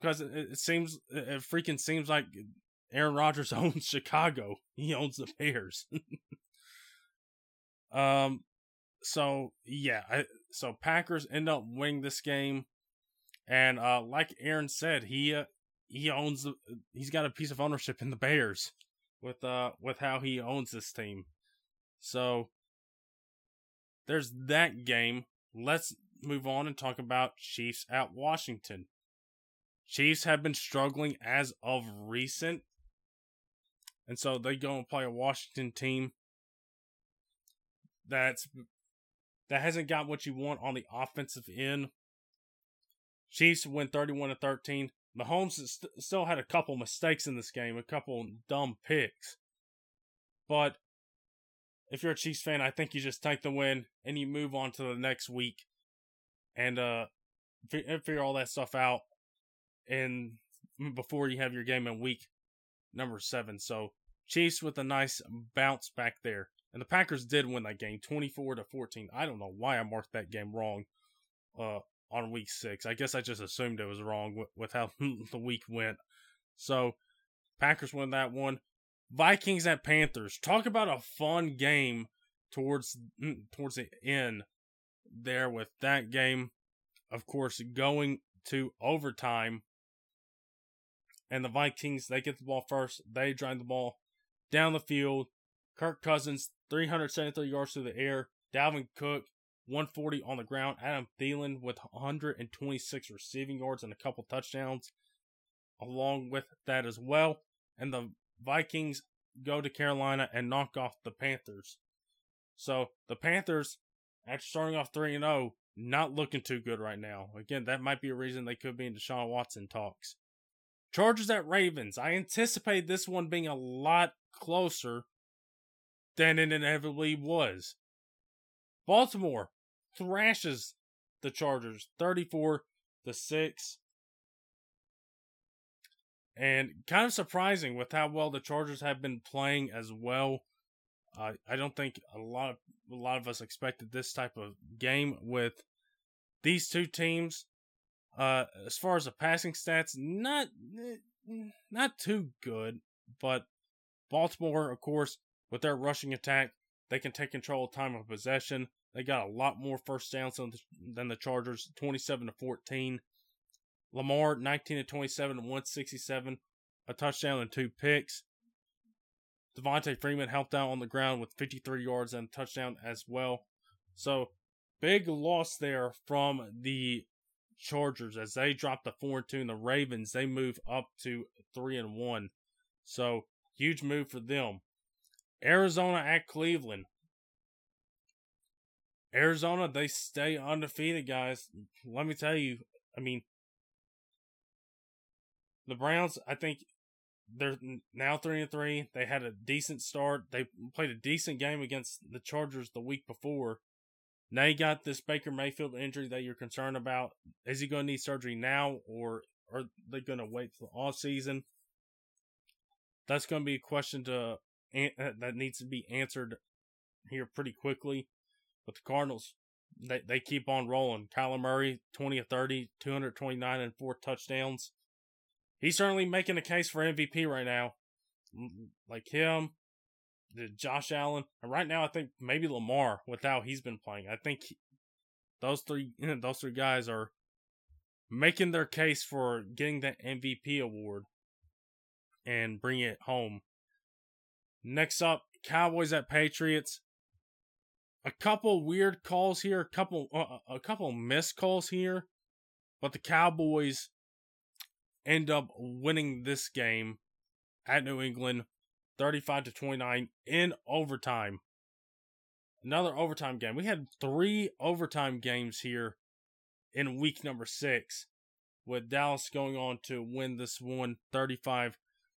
S1: Because it, it seems it freaking seems like Aaron Rodgers owns Chicago. He owns the Bears. um so yeah, I, so Packers end up winning this game and uh like Aaron said, he uh, he owns the, he's got a piece of ownership in the Bears with uh with how he owns this team. So there's that game. Let's move on and talk about Chiefs at Washington. Chiefs have been struggling as of recent. And so they go and play a Washington team that's that hasn't got what you want on the offensive end. Chiefs win 31 to 13. Mahomes st- still had a couple mistakes in this game, a couple dumb picks. But if you're a Chiefs fan, I think you just take the win and you move on to the next week and uh figure all that stuff out and before you have your game in week number 7. So, Chiefs with a nice bounce back there. And the Packers did win that game 24 to 14. I don't know why I marked that game wrong. Uh on week six. I guess I just assumed it was wrong with, with how the week went. So, Packers win that one. Vikings at Panthers. Talk about a fun game towards mm, towards the end there with that game. Of course, going to overtime. And the Vikings, they get the ball first. They drive the ball down the field. Kirk Cousins, 373 yards through the air. Dalvin Cook, 140 on the ground. Adam Thielen with 126 receiving yards and a couple touchdowns along with that as well. And the Vikings go to Carolina and knock off the Panthers. So the Panthers, after starting off 3 and 0, not looking too good right now. Again, that might be a reason they could be in Deshaun Watson talks. Chargers at Ravens. I anticipate this one being a lot closer than it inevitably was. Baltimore thrashes the Chargers 34 to 6. And kind of surprising with how well the Chargers have been playing as well. Uh, I don't think a lot of a lot of us expected this type of game with these two teams. Uh, as far as the passing stats, not not too good, but Baltimore, of course, with their rushing attack, they can take control of time of possession. They got a lot more first downs than the, than the Chargers, 27 to 14. Lamar, 19 to 27 167, a touchdown and two picks. Devonta Freeman helped out on the ground with 53 yards and a touchdown as well. So, big loss there from the Chargers as they drop to 4 and 2 and the Ravens they move up to 3 and 1. So, huge move for them. Arizona at Cleveland. Arizona, they stay undefeated, guys. Let me tell you, I mean, the Browns, I think they're now three and three. They had a decent start. They played a decent game against the Chargers the week before. Now you got this Baker Mayfield injury that you're concerned about. Is he going to need surgery now, or are they going to wait for the off season? That's going to be a question to uh, that needs to be answered here pretty quickly. But the Cardinals, they, they keep on rolling. Kyler Murray, 20 of 30, 229 and four touchdowns. He's certainly making a case for MVP right now. Like him, Josh Allen, and right now I think maybe Lamar with how he's been playing. I think those three those three guys are making their case for getting that MVP award and bringing it home. Next up, Cowboys at Patriots a couple weird calls here, a couple uh, a couple missed calls here, but the Cowboys end up winning this game at New England 35 to 29 in overtime. Another overtime game. We had 3 overtime games here in week number 6 with Dallas going on to win this one 35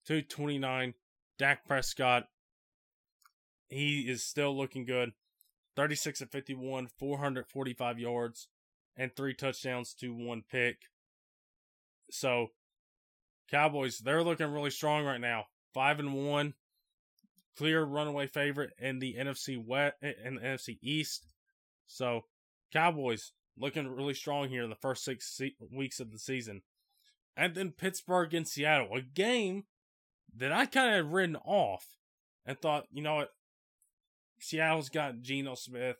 S1: to 29. Dak Prescott he is still looking good. 36 of 51, 445 yards, and three touchdowns to one pick. So, Cowboys, they're looking really strong right now. Five and one, clear runaway favorite in the NFC West and the NFC East. So, Cowboys looking really strong here in the first six weeks of the season. And then Pittsburgh and Seattle, a game that I kind of had written off and thought, you know what, Seattle's got Geno Smith.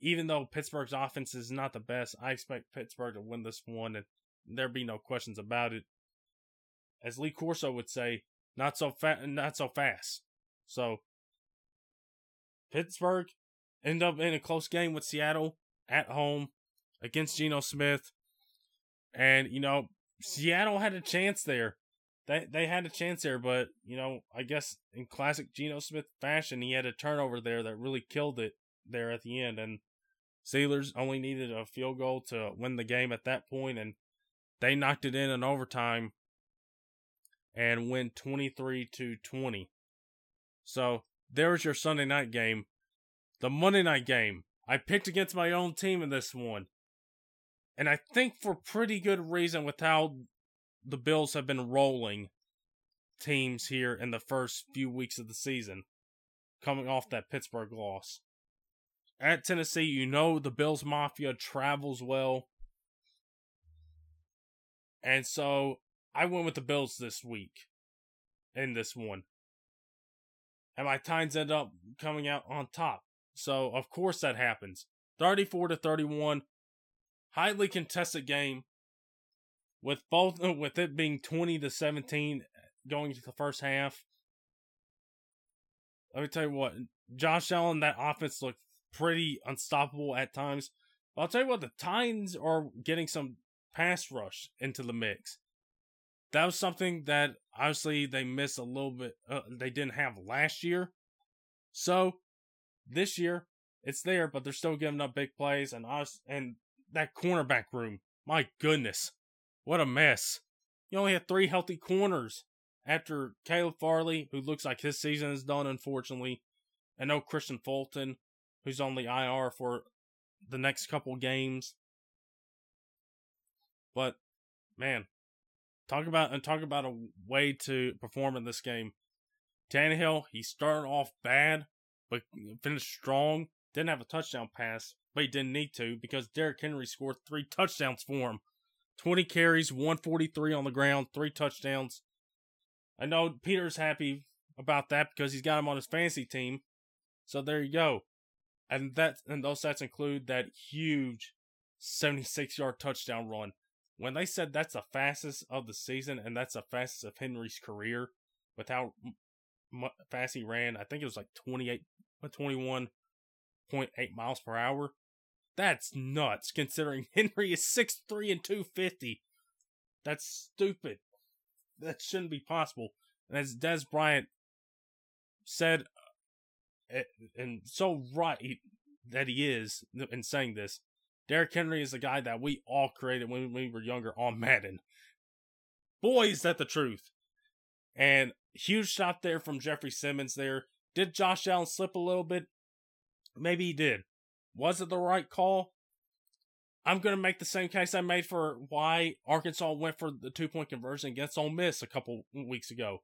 S1: Even though Pittsburgh's offense is not the best, I expect Pittsburgh to win this one, and there be no questions about it. As Lee Corso would say, not so fa- not so fast. So Pittsburgh end up in a close game with Seattle at home against Geno Smith. And, you know, Seattle had a chance there. They they had a chance there, but, you know, I guess in classic Geno Smith fashion, he had a turnover there that really killed it there at the end. And Steelers only needed a field goal to win the game at that point, and they knocked it in in overtime and win 23 to 20. So there's your Sunday night game. The Monday night game. I picked against my own team in this one. And I think for pretty good reason with how the Bills have been rolling teams here in the first few weeks of the season, coming off that Pittsburgh loss. At Tennessee, you know the Bills Mafia travels well. And so I went with the Bills this week in this one and my Titans end up coming out on top. So of course that happens. 34 to 31, highly contested game with both with it being 20 to 17 going into the first half. Let me tell you what, Josh Allen, that offense looked pretty unstoppable at times. But I'll tell you what, the Titans are getting some pass rush into the mix that was something that obviously they missed a little bit. Uh, they didn't have last year. So this year it's there, but they're still giving up big plays. And us and that cornerback room, my goodness, what a mess! You only had three healthy corners after Caleb Farley, who looks like his season is done, unfortunately, and no Kristian Fulton, who's on the IR for the next couple games. But man, Talk about and talk about a way to perform in this game. Tannehill, he started off bad, but finished strong. Didn't have a touchdown pass, but he didn't need to because Derrick Henry scored three touchdowns for him. 20 carries, 143 on the ground, three touchdowns. I know Peter's happy about that because he's got him on his fantasy team. So there you go. And that and those stats include that huge 76 yard touchdown run when they said that's the fastest of the season and that's the fastest of Henry's career with how fast he ran, I think it was like 28, 21.8 miles per hour. That's nuts considering Henry is 6'3 and 250. That's stupid. That shouldn't be possible. And as Dez Bryant said, eh, and so right that he is in saying this, Derrick Henry is the guy that we all created when we were younger on Madden. Boy, is that the truth. And huge shot there from Jeffery Simmons there. Did Josh Allen slip a little bit? Maybe he did. Was it the right call? I'm going to make the same case I made for why Arkansas went for the two point conversion against Ole Miss a couple weeks ago.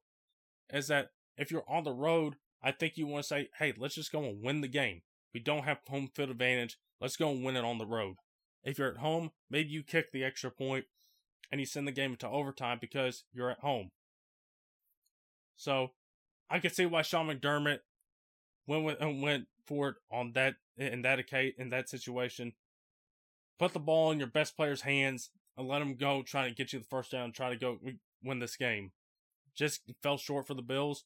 S1: Is that if you're on the road, I think you want to say, hey, let's just go and win the game. We don't have home field advantage. Let's go and win it on the road. If you're at home, maybe you kick the extra point and you send the game into overtime because you're at home. So I can see why Sean McDermott went with, uh, went for it on that in that in that situation. Put the ball in your best player's hands and let him go trying to get you the first down, try to go win this game. Just fell short for the Bills.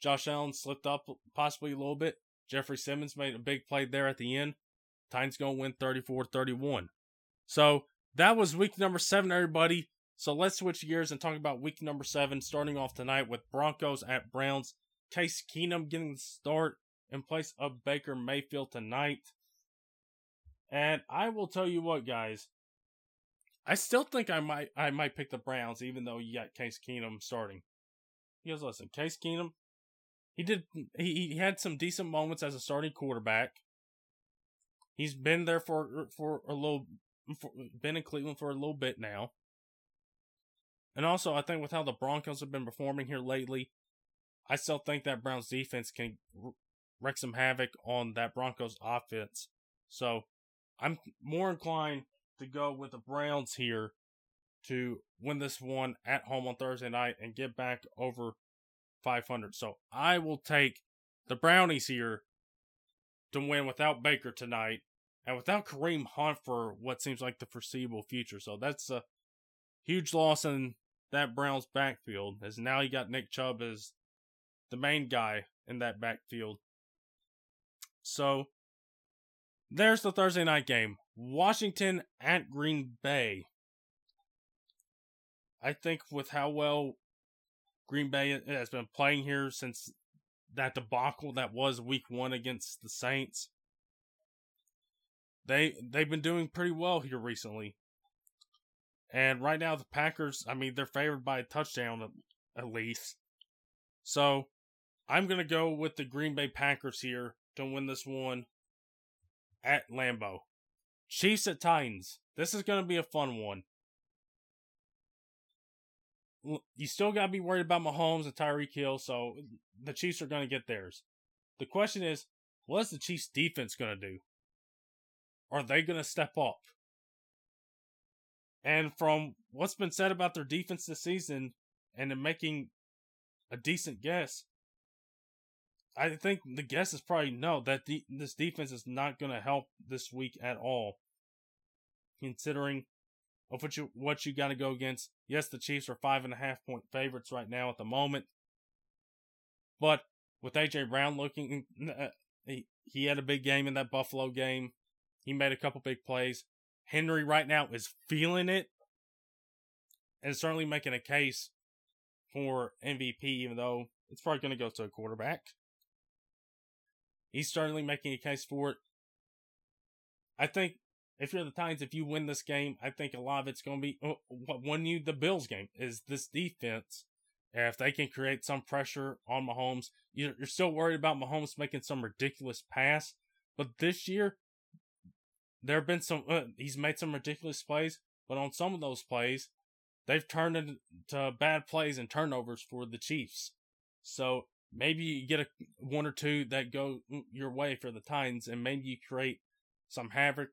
S1: Josh Allen slipped up possibly a little bit. Jeffery Simmons made a big play there at the end. Titans going to win 34 31. So that was week number seven, everybody. So let's switch gears and talk about week number seven, starting off tonight with Broncos at Browns. Case Keenum getting the start in place of Baker Mayfield tonight. And I will tell you what, guys. I still think I might I might pick the Browns, even though you got Case Keenum starting. Because listen, Case Keenum, he did he, he had some decent moments as a starting quarterback. He's been there for for a little for, been in Cleveland for a little bit now. And also, I think with how the Broncos have been performing here lately, I still think that Browns defense can wreak some havoc on that Broncos offense. So I'm more inclined to go with the Browns here to win this one at home on Thursday night and get back over 500. So I will take the Brownies here to win without Baker tonight and without Kareem Hunt for what seems like the foreseeable future. So that's a huge loss in that Browns backfield as now you got Nick Chubb as the main guy in that backfield. So there's the Thursday night game. Washington at Green Bay. I think with how well Green Bay has been playing here since that debacle that was week one against the Saints. They they've been doing pretty well here recently. And right now the Packers, I mean, they're favored by a touchdown at, least. So I'm gonna go with the Green Bay Packers here to win this one at Lambeau. Chiefs at Titans. This is gonna be a fun one you still got to be worried about Mahomes and Tyreek Hill, so the Chiefs are going to get theirs. The question is, what is the Chiefs defense going to do? Are they going to step up? And from what's been said about their defense this season and in making a decent guess, I think the guess is probably no, that de- this defense is not going to help this week at all. Considering of what you what you got to go against. Yes, the Chiefs are five and a half point favorites right now at the moment, but with AJ Brown looking, uh, he he had a big game in that Buffalo game. He made a couple big plays. Henry right now is feeling it, and certainly making a case for MVP, even though it's probably going to go to a quarterback. He's certainly making a case for it. I think if you're the Titans, if you win this game, I think a lot of it's going to be oh, what won you the Bills game is this defense. If they can create some pressure on Mahomes, you're still worried about Mahomes making some ridiculous pass. But this year, there have been some. Uh, he's made some ridiculous plays, but on some of those plays, they've turned into bad plays and turnovers for the Chiefs. So maybe you get a one or two that go your way for the Titans, and maybe you create some havoc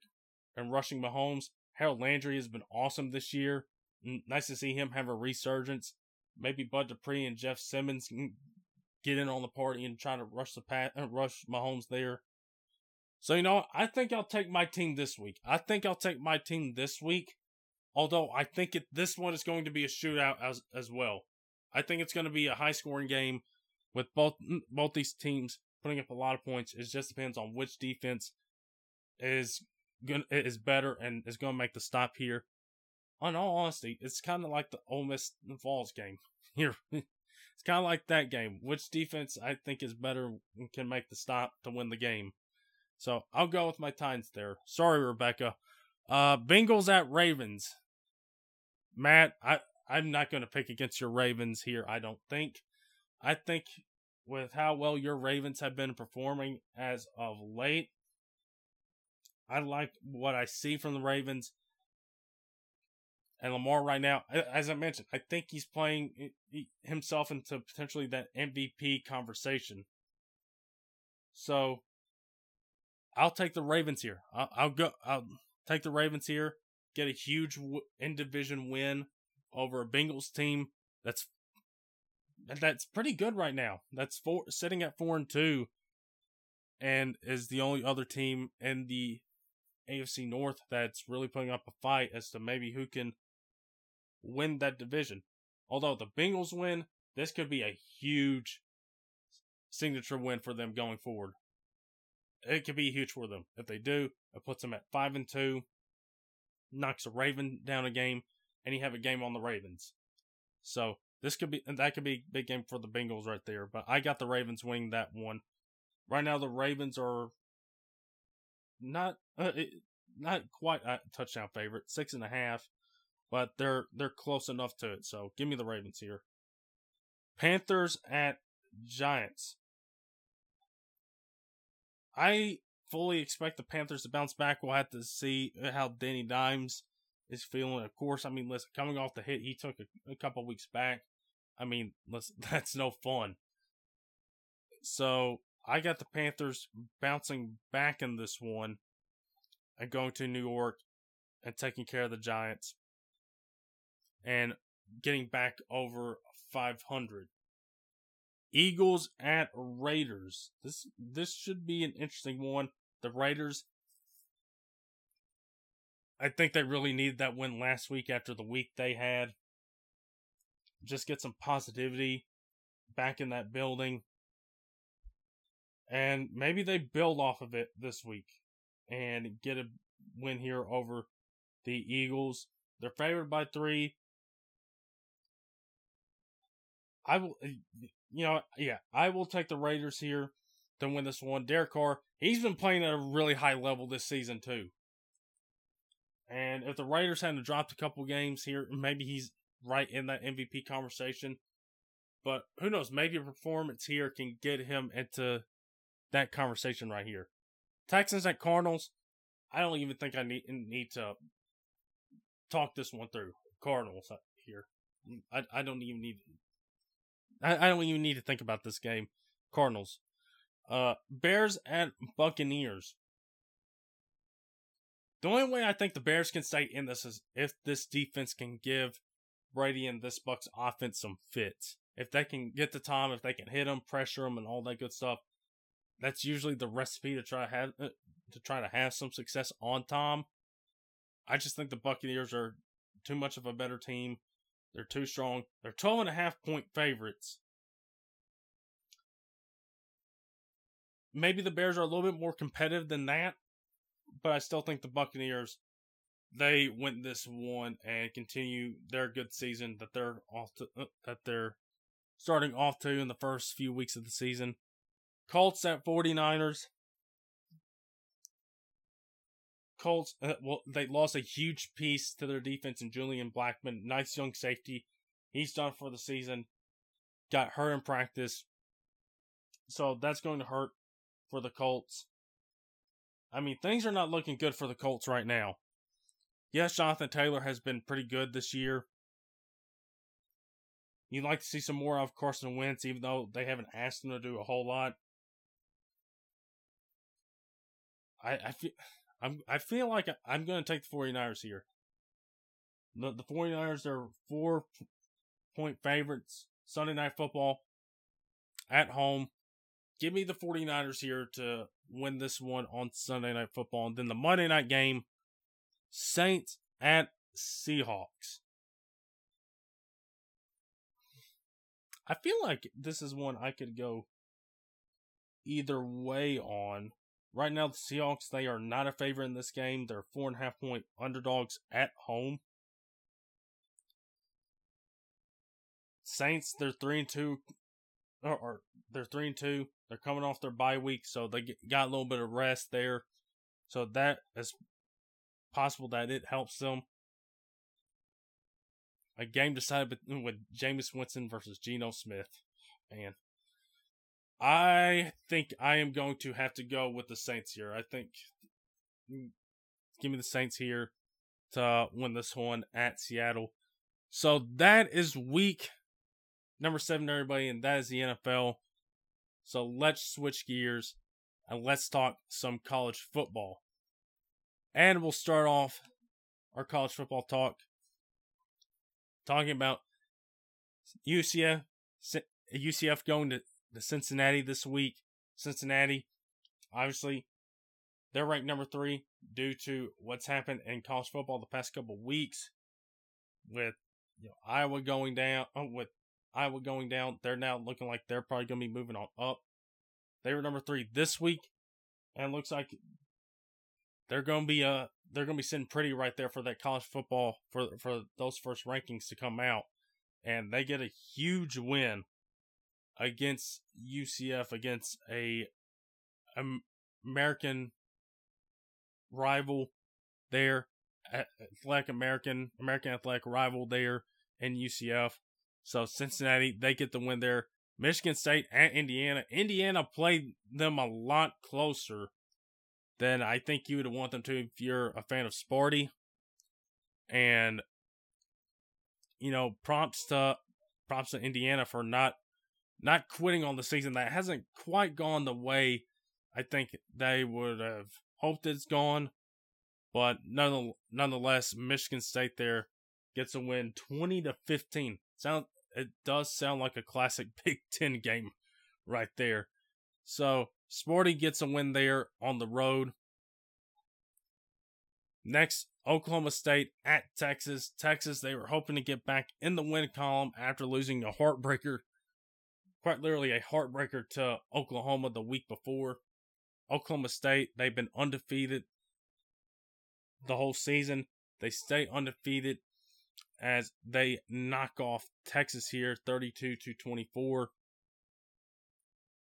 S1: and rushing Mahomes. Harold Landry has been awesome this year. Nice to see him have a resurgence. Maybe Bud Dupree and Jeff Simmons get in on the party and try to rush the pat, uh, rush Mahomes there. So you know, I think I'll take my team this week. I think I'll take my team this week. Although I think it, this one is going to be a shootout as as well. I think it's going to be a high scoring game with both mm, both these teams putting up a lot of points. It just depends on which defense is gonna is better and is gonna make the stop here. On all honesty, it's kind of like the Ole Miss Vols game here. it's kind of like that game. Which defense I think is better can make the stop to win the game. So I'll go with my Titans there. Sorry, Rebecca. Uh, Bengals at Ravens. Matt, I I'm not going to pick against your Ravens here. I don't think. I think with how well your Ravens have been performing as of late, I like what I see from the Ravens. And Lamar right now, as I mentioned, I think he's playing himself into potentially that MVP conversation. So I'll take the Ravens here. I'll, I'll go. I'll take the Ravens here. Get a huge in division win over a Bengals team that's that's pretty good right now. That's four sitting at four and two, and is the only other team in the AFC North that's really putting up a fight as to maybe who can win that division. Although the Bengals win, this could be a huge signature win for them going forward. It could be huge for them. If they do, it puts them at five and two, knocks a Raven down a game, and you have a game on the Ravens. So this could be that could be big game for the Bengals right there. But I got the Ravens winning that one. Right now, the Ravens are not uh, not quite a touchdown favorite, six and a half, but they're they're close enough to it. So give me the Ravens here. Panthers at Giants. I fully expect the Panthers to bounce back. We'll have to see how Danny Dimes is feeling. Of course, I mean, listen, coming off the hit he took a, a couple weeks back, I mean, listen, that's no fun. So I got the Panthers bouncing back in this one and going to New York and taking care of the Giants and getting back over 500. Eagles at Raiders. This this should be an interesting one. The Raiders I think they really needed that win last week after the week they had. Just get some positivity back in that building. And maybe they build off of it this week and get a win here over the Eagles. They're favored by three. I will, you know, yeah, I will take the Raiders here to win this one. Derek Carr, he's been playing at a really high level this season too. And if the Raiders hadn't dropped a couple games here, maybe he's right in that MVP conversation. But who knows? Maybe a performance here can get him into that conversation right here. Texans at Cardinals. I don't even think I need need to talk this one through. Cardinals uh, here. I I don't even need. I, I don't even need to think about this game. Cardinals. Uh, Bears at Buccaneers. The only way I think the Bears can stay in this is if this defense can give Brady and this Bucks offense some fits. If they can get the Tom, if they can hit him, pressure him, and all that good stuff, that's usually the recipe to try to have uh, to try to have some success on Tom. I just think the Buccaneers are too much of a better team. They're too strong. They're 12 and a half point favorites. Maybe the Bears are a little bit more competitive than that, but I still think the Buccaneers they win this one and continue their good season that they're off to, uh, that they're starting off to in the first few weeks of the season. Colts at 49ers. Colts, uh, well, they lost a huge piece to their defense in Julian Blackmon. Nice young safety. He's done for the season. Got hurt in practice. So that's going to hurt for the Colts. I mean, things are not looking good for the Colts right now. Yes, Jonathan Taylor has been pretty good this year. You'd like to see some more of Carson Wentz, even though they haven't asked him to do a whole lot. I, I feel I'm I feel like I'm going to take the 49ers here. The the 49ers are 4 point favorites Sunday night football at home. Give me the 49ers here to win this one on Sunday Night Football. And then the Monday night game, Saints at Seahawks. I feel like this is one I could go either way on. Right now, the Seahawks, they are not a favorite in this game. They're four and a half point underdogs at home. Saints, they're three and two, or, or they're three and two. They're coming off their bye week, so they got a little bit of rest there. So that is possible that it helps them. A game decided with Jameis Winston versus Geno Smith. Man, I think I am going to have to go with the Saints here. I think mm, give me the Saints here to win this one at Seattle. So that is week number seven, everybody, and that is the NFL. So let's switch gears and let's talk some college football. And we'll start off our college football talk talking about UCF UCF going to, to Cincinnati this week. Cincinnati, obviously, they're ranked number three due to what's happened in college football the past couple weeks with you know, Iowa going down, uh, with Iowa going down. They're now looking like they're probably going to be moving on up. They were number three this week, and looks like they're going to be uh they're going to be sitting pretty right there for that college football for for those first rankings to come out, and they get a huge win against UCF against a American rival there, athletic American American athletic rival there in UCF. So Cincinnati, they get the win there. Michigan State and Indiana. Indiana played them a lot closer than I think you would want them to if you're a fan of Sparty. And you know, prompts to props to Indiana for not not quitting on the season. That hasn't quite gone the way I think they would have hoped it's gone. But nonetheless, Michigan State there gets a win 20 to 15. Sound it does sound like a classic Big 10 game right there. So, Sparty gets a win there on the road. Next, Oklahoma State at Texas. Texas, they were hoping to get back in the win column after losing a heartbreaker, quite literally a heartbreaker to Oklahoma the week before. Oklahoma State, they've been undefeated the whole season. They stay undefeated as they knock off Texas here 32 to 24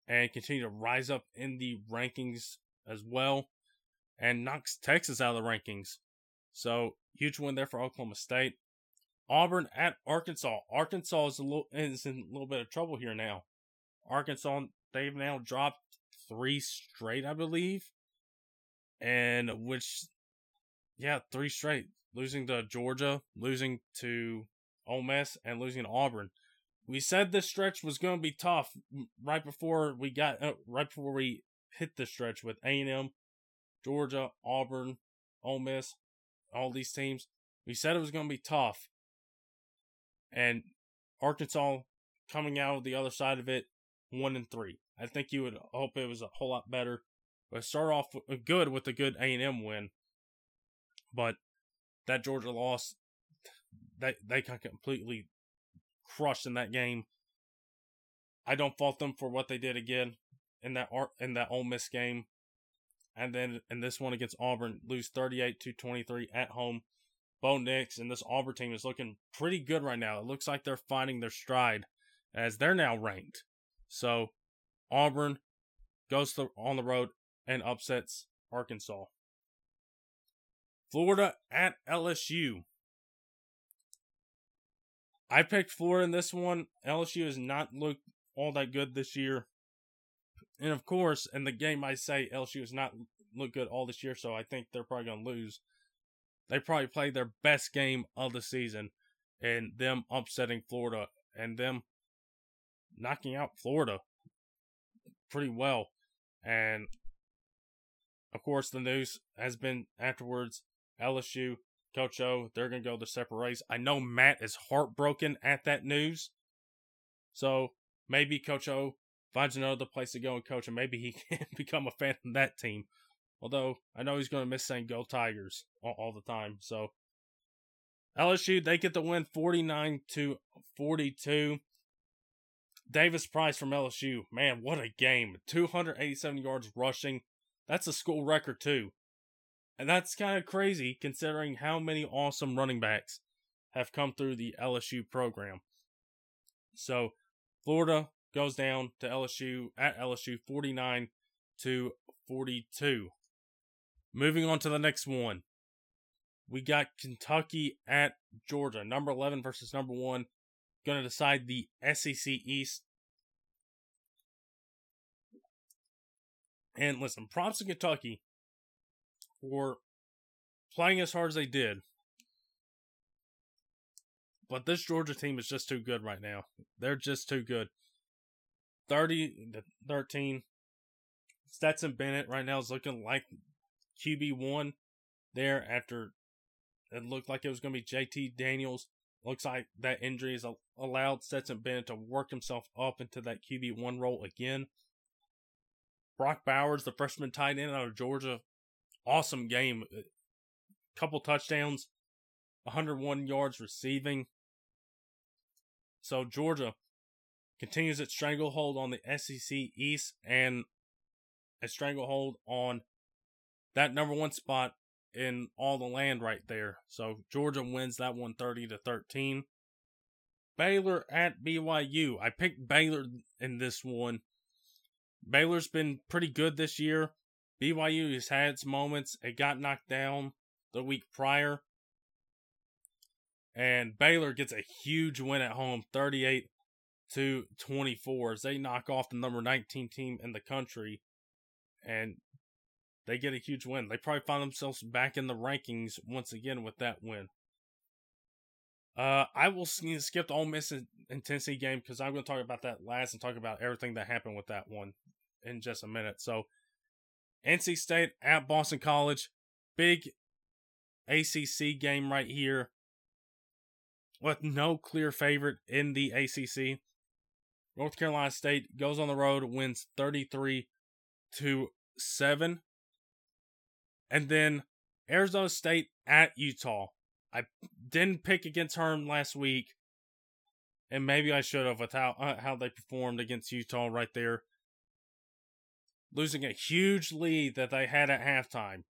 S1: and continue to rise up in the rankings as well and knocks Texas out of the rankings. So huge win there for Oklahoma State. Auburn at Arkansas. Arkansas is a little is in a little bit of trouble here now. Arkansas they've now dropped three straight, I believe, and which, yeah, three straight, losing to Georgia, losing to Ole Miss, and losing to Auburn. We said this stretch was going to be tough right before we got uh, right before we hit the stretch with A and M, Georgia, Auburn, Ole Miss, all these teams. We said it was going to be tough. And Arkansas coming out the other side of it, one and three. I think you would hope it was a whole lot better. But start off uh, good with a good A and M win. But that Georgia loss, they they got completely crushed in that game. I don't fault them for what they did again in that art in that Ole Miss game and then in this one against Auburn, lose 38 to 23 at home. Bo Nix and this Auburn team is looking pretty good right now. It looks like they're finding their stride as they're now ranked. So Auburn goes to, on the road and upsets Arkansas. Florida at LSU. I picked Florida in this one. LSU has not looked all that good this year. And of course, in the game, I say LSU has not looked good all this year, so I think they're probably going to lose. They probably played their best game of the season, and them upsetting Florida and them knocking out Florida pretty well. And of course, the news has been afterwards LSU, Coach O, they're going to go the separate ways. I know Matt is heartbroken at that news. So maybe Coach O finds another place to go and coach, and maybe he can become a fan of that team. Although I know he's going to miss saying "Go Tigers" all, all the time. So LSU they get the win, forty nine to forty two. Davis Price from LSU, man, what a game! Two hundred eighty seven yards rushing. That's a school record too, and that's kind of crazy considering how many awesome running backs have come through the LSU program. So Florida goes down to LSU at LSU 49 to 42. Moving on to the next one. We got Kentucky at Georgia, number 11 versus number 1, going to decide the SEC East. And listen, props to Kentucky for playing as hard as they did. But this Georgia team is just too good right now. They're just too good. 30 to 13. Stetson Bennett right now is looking like QB1 there after it looked like it was going to be JT Daniels. Looks like that injury has allowed Stetson Bennett to work himself up into that QB1 role again. Brock Bowers, the freshman tight end out of Georgia, awesome game. Uh, couple touchdowns, 101 yards receiving. So Georgia continues its stranglehold on the SEC East and a stranglehold on that number one spot in all the land right there. So Georgia wins that one 30 to 13. Baylor at BYU. I picked Baylor in this one. Baylor's been pretty good this year. BYU has had its moments. It got knocked down the week prior. And Baylor gets a huge win at home, 38 to 24 as they knock off the number 19 team in the country and they get a huge win. They probably find themselves back in the rankings once again with that win. Uh, I will skip the Ole Miss Tennessee game because I'm going to talk about that last and talk about everything that happened with that one in just a minute. So, NC State at Boston College, big ACC game right here with no clear favorite in the ACC. North Carolina State goes on the road, wins 33 to 7. And then Arizona State at Utah. I didn't pick against Herm last week, and maybe I should have with how uh, how they performed against Utah right there, losing a huge lead that they had at halftime,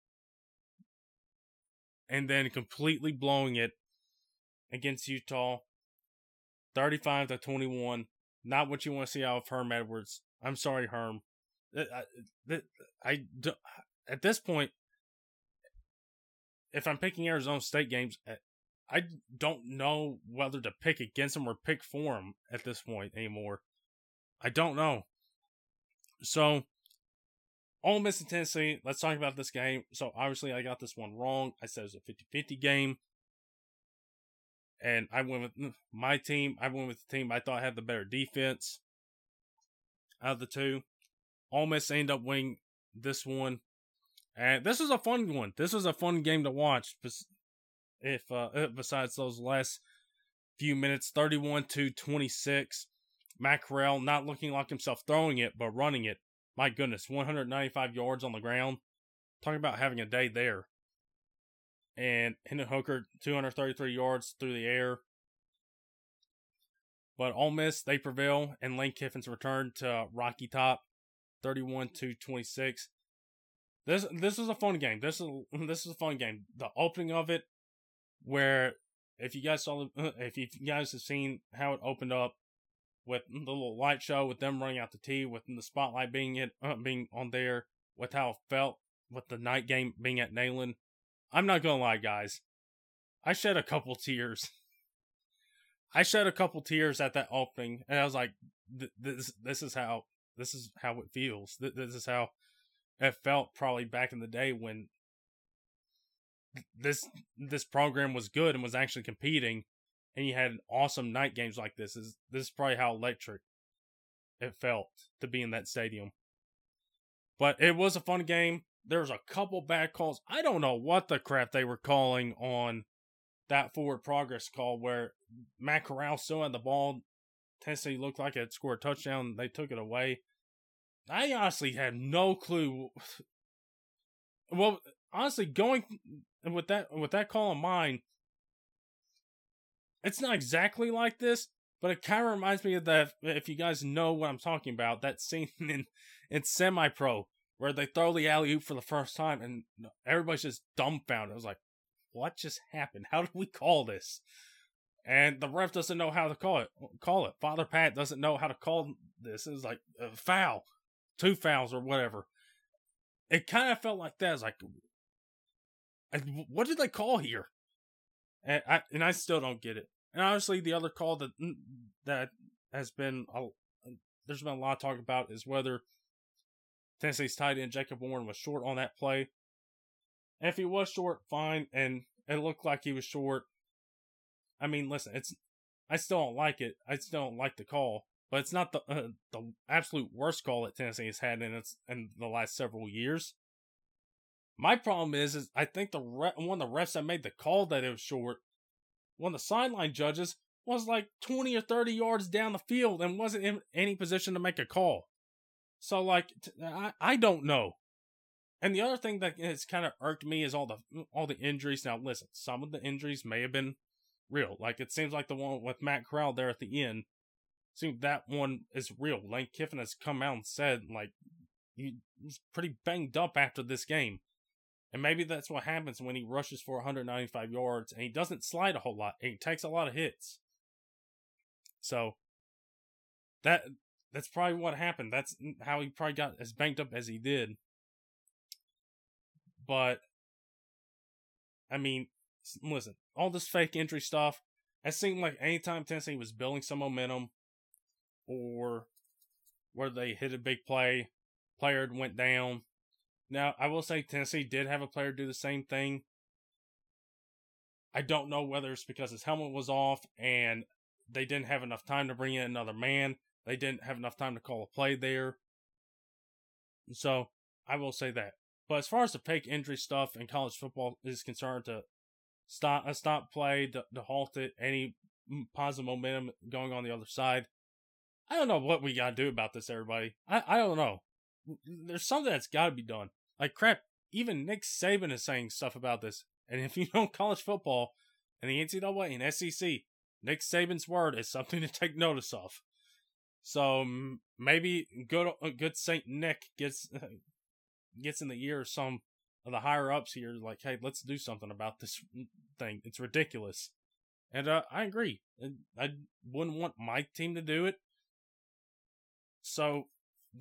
S1: and then completely blowing it against Utah, thirty-five to twenty-one. Not what you want to see out of Herm Edwards. I'm sorry, Herm. I, I, I, at this point, if I'm picking Arizona State games, eh, I don't know whether to pick against them or pick for them at this point anymore. I don't know. So, Ole Miss and Tennessee, let's talk about this game. So, obviously, I got this one wrong. I said it was a 50 50 game. And I went with mm, my team. I went with the team I thought had the better defense out of the two. Ole Miss ended up winning this one and this was a fun one. This was a fun game to watch. If uh, besides those last few minutes, thirty-one to twenty-six, Matt Corral not looking like himself throwing it, but running it. My goodness, one hundred ninety-five yards on the ground. Talking about having a day there. And Hendon Hooker, two hundred thirty-three yards through the air. But Ole Miss they prevail, and Lane Kiffin's return to Rocky Top, thirty-one to twenty-six. This this is a fun game. This is this is a fun game. The opening of it, where if you guys saw, if you guys have seen how it opened up with the little light show, with them running out the tee, with the spotlight being it uh, being on there, with how it felt with the night game being at Neyland. I'm not gonna lie, guys. I shed a couple tears. I shed a couple tears at that opening, and I was like, "This, this is how, this is how it feels. This is how it felt probably back in the day when this this program was good and was actually competing and you had awesome night games like this is this is probably how electric it felt to be in that stadium. But it was a fun game. There was a couple bad calls. I don't know what the crap they were calling on that forward progress call where matt corral still had the ball. Tennessee looked like it scored a touchdown. They took it away I honestly had no clue. Well, honestly, going with that with that call in mind, it's not exactly like this, but it kind of reminds me of that. If you guys know what I'm talking about, that scene in in Semi Pro where they throw the alley oop for the first time and everybody's just dumbfounded. I was like, "What just happened? How do we call this?" And the ref doesn't know how to call it. Call it. Father Pat doesn't know how to call this. It's like a foul two fouls or whatever. It kind of felt like that. It's like, what did they call here? And I and I still don't get it. And obviously, the other call that mm, that has been a, there's been a lot of talk about is whether Tennessee's tight end Jacob Warren was short on that play. And if he was short, fine. And it looked like he was short. I mean, listen, it's I still don't like it. I still don't like the call but it's not the uh, the absolute worst call that Tennessee has had in its in the last several years. My problem is, is I think the re- one of the refs that made the call that it was short, one of the sideline judges was like twenty or thirty yards down the field and wasn't in any position to make a call. So like I I don't know. And the other thing that has kind of irked me is all the all the injuries. Now listen, some of the injuries may have been real. Like it seems like the one with Matt Corral there at the end See, that one is real. Lane Kiffin has come out and said, like, he was pretty banged up after this game. And maybe that's what happens when he rushes for 195 yards and he doesn't slide a whole lot. He takes a lot of hits. So that that's probably what happened. That's how he probably got as banged up as he did. But I mean, listen, all this fake injury stuff. It seemed like anytime Tennessee was building some momentum, or where they hit a big play, player went down. Now, I will say Tennessee did have a player do the same thing. I don't know whether it's because his helmet was off and they didn't have enough time to bring in another man. They didn't have enough time to call a play there. So I will say that. But as far as the fake injury stuff in college football is concerned, to stop a stop play, to, to halt it, any positive momentum going on the other side, I don't know what we got to do about this, everybody. I, I don't know. There's something that's got to be done. Like, crap, even Nick Saban is saying stuff about this. And if you know college football and the NCAA and SEC, Nick Saban's word is something to take notice of. So maybe good uh, good Saint Nick gets gets in the ear of some of the higher ups here, like, hey, let's do something about this thing. It's ridiculous, and uh, I agree. I wouldn't want my team to do it. So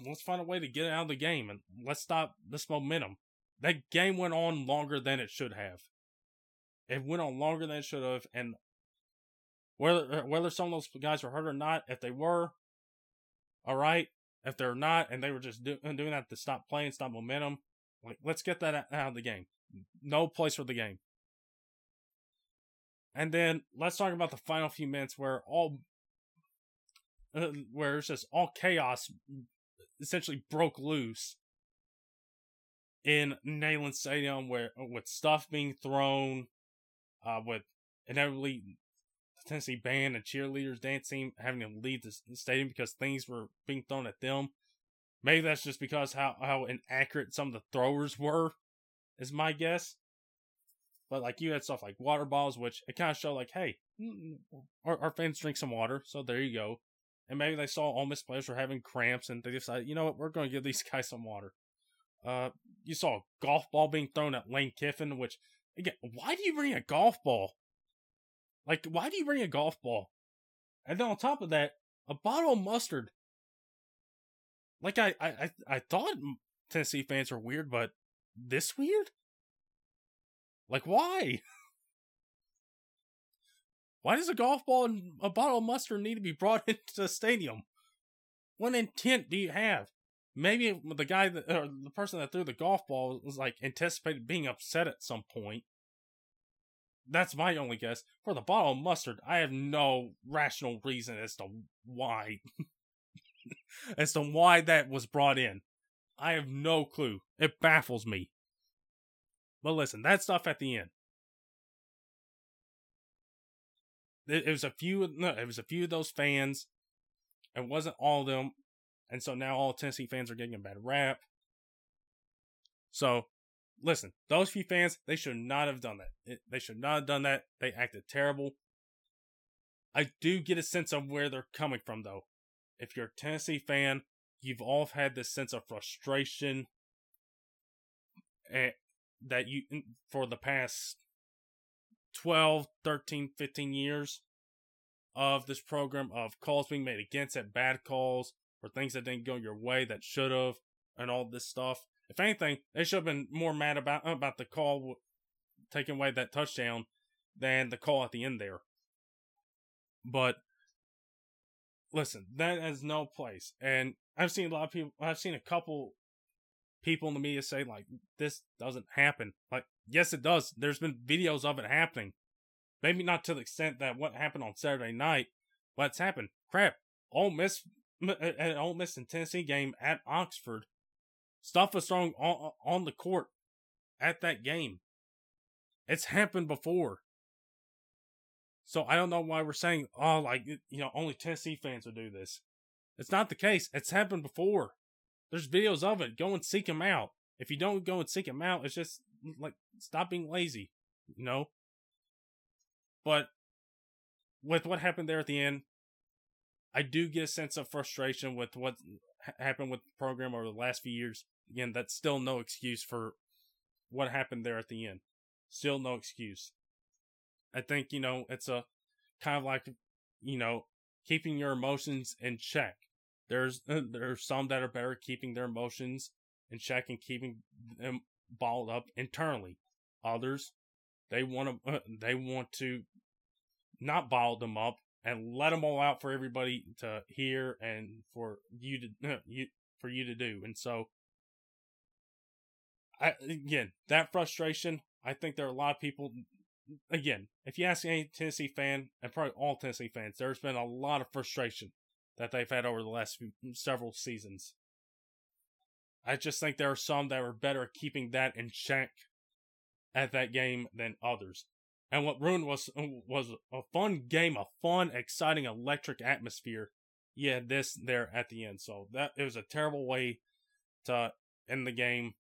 S1: let's find a way to get out of the game and let's stop this momentum. That game went on longer than it should have. It went on longer than it should have, and whether whether some of those guys were hurt or not, if they were, all right. If they're not, and they were just do, doing that to stop playing, stop momentum, like let's get that out of the game. No place for the game. And then let's talk about the final few minutes where all uh, where it's just all chaos essentially broke loose in Neyland Stadium, where with stuff being thrown, uh, with inevitably Tennessee band and cheerleaders dancing, having to leave the stadium because things were being thrown at them. Maybe that's just because how how inaccurate some of the throwers were, is my guess. But like you had stuff like water bottles, which it kind of showed like, hey, mm, our, our fans drink some water, so there you go. And maybe they saw Ole Miss players were having cramps, and they decided, you know what, we're going to give these guys some water. Uh, you saw a golf ball being thrown at Lane Kiffin, which again, why do you bring a golf ball like, why do you bring a golf ball? And then on top of that, a bottle of mustard. Like, I, I, I thought Tennessee fans were weird, but this weird? Like, why? Why does a golf ball and a bottle of mustard need to be brought into the stadium? What intent do you have? Maybe the guy that, or the person that threw the golf ball was like anticipated being upset at some point that's my only guess. For the bottle of mustard, I have no rational reason as to why. as to why that was brought in. I have no clue. It baffles me. But listen, that stuff at the end. It, it was a few. No, it was a few of those fans. It wasn't all of them, and so now all Tennessee fans are getting a bad rap. So listen, those few fans, they should not have done that. They should not have done that. They acted terrible. I do get a sense of where they're coming from, though. If you're a Tennessee fan, you've all had this sense of frustration eh, that you, for the past 12, 13, 15 years of this program of calls being made against it, bad calls, or things that didn't go your way that should have, and all this stuff. If anything, they should have been more mad about about the call taking away that touchdown than the call at the end there. But listen, that has no place. And I've seen a lot of people. I've seen a couple people in the media say like this doesn't happen. Like yes, it does. There's been videos of it happening. Maybe not to the extent that what happened on Saturday night, but it's happened. Crap, Ole Miss at Ole Miss and Tennessee game at Oxford Stuff was thrown on, on the court at that game. It's happened before. So I don't know why we're saying, oh, like, you know, only Tennessee fans would do this. It's not the case. It's happened before. There's videos of it. Go and seek them out. If you don't go and seek them out, it's just like, stop being lazy, you know? But with what happened there at the end, I do get a sense of frustration with what happened with the program over the last few years. Again, that's still no excuse for what happened there at the end. Still no excuse. I think, you know, it's a kind of like, you know, keeping your emotions in check. There's, there's some that are better keeping their emotions in check and keeping them balled up internally. Others, they want to, they want to not ball them up and let them all out for everybody to hear and for you to you for you to do. And so, I again that frustration. I think there are a lot of people. Again, if you ask any Tennessee fan, and probably all Tennessee fans, there's been a lot of frustration that they've had over the last few, several seasons. I just think there are some that are better at keeping that in check at that game than others. And what ruined was was a fun game, a fun, exciting, electric atmosphere. Yeah, this there at the end. So that it was a terrible way to end the game.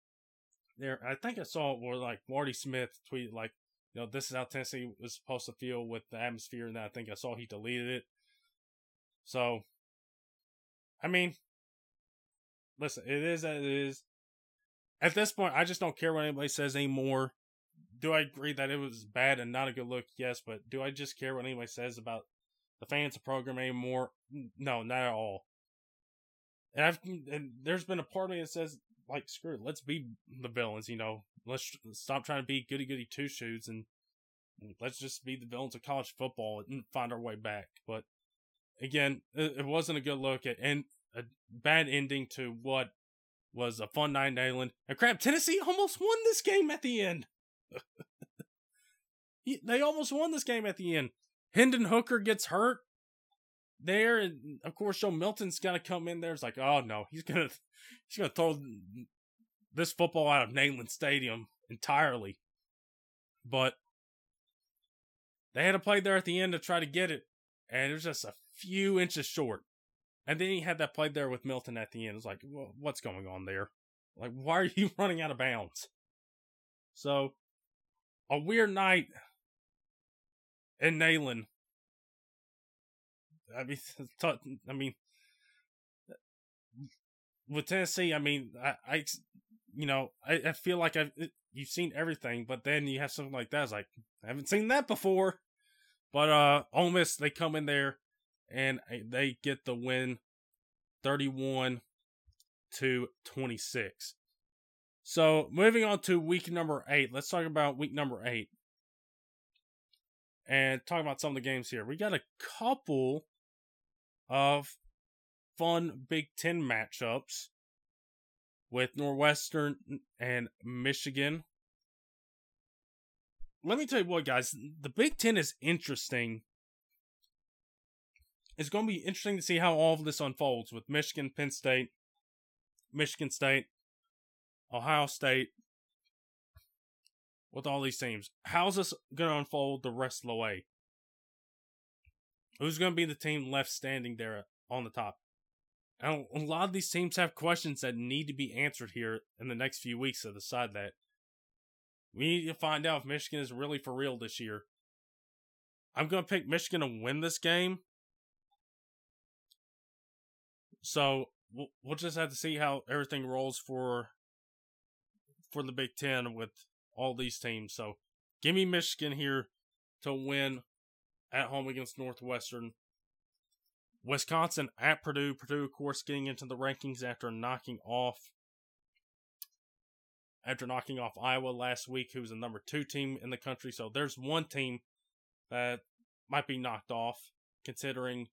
S1: There, I think I saw it where like Marty Smith tweeted like, you know, this is how Tennessee was supposed to feel with the atmosphere, and I think I saw he deleted it. So, I mean, listen, it is as it is. At this point, I just don't care what anybody says anymore do I agree that it was bad and not a good look? Yes, but do I just care what anybody says about the fans of program anymore? No, not at all. And I've and there's been a part of me that says like screw it, let's be the villains. You know, let's stop trying to be goody goody two shoes and let's just be the villains of college football and find our way back. But again, it, wasn't a good look at and a bad ending to what was a fun night in Neyland. And crap, Tennessee almost won this game at the end. they almost won this game at the end. Hendon Hooker gets hurt there, and of course Joe Milton's gonna come in there. It's like, oh no, he's gonna he's gonna throw this football out of Neyland Stadium entirely. But they had to play there at the end to try to get it, and it was just a few inches short. And then he had that play there with Milton at the end. It's like, well, what's going on there? Like, why are you running out of bounds? So a weird night in Neyland. I mean, I mean, with Tennessee, I mean, I, I you know, I, I feel like I've you've seen everything, but then you have something like that. It's like I haven't seen that before. But uh, Ole Miss they come in there and they get the win, thirty-one to twenty-six. So moving on to week number eight, let's talk about week number eight. And talk about some of the games here. We got a couple of fun Big Ten matchups with Northwestern and Michigan. Let me tell you what, guys, the Big Ten is interesting. It's going to be interesting to see how all of this unfolds with Michigan, Penn State, Michigan State, Ohio State, with all these teams. How's this going to unfold the rest of the way? Who's going to be the team left standing there on the top? And a lot of these teams have questions that need to be answered here in the next few weeks to decide that. We need to find out if Michigan is really for real this year. I'm going to pick Michigan to win this game. So we'll, we'll just have to see how everything rolls for for the Big Ten with all these teams. So give me Michigan here to win at home against Northwestern. Wisconsin at Purdue. Purdue, of course, getting into the rankings after knocking off after knocking off Iowa last week, who's the number two team in the country. So there's one team that might be knocked off, considering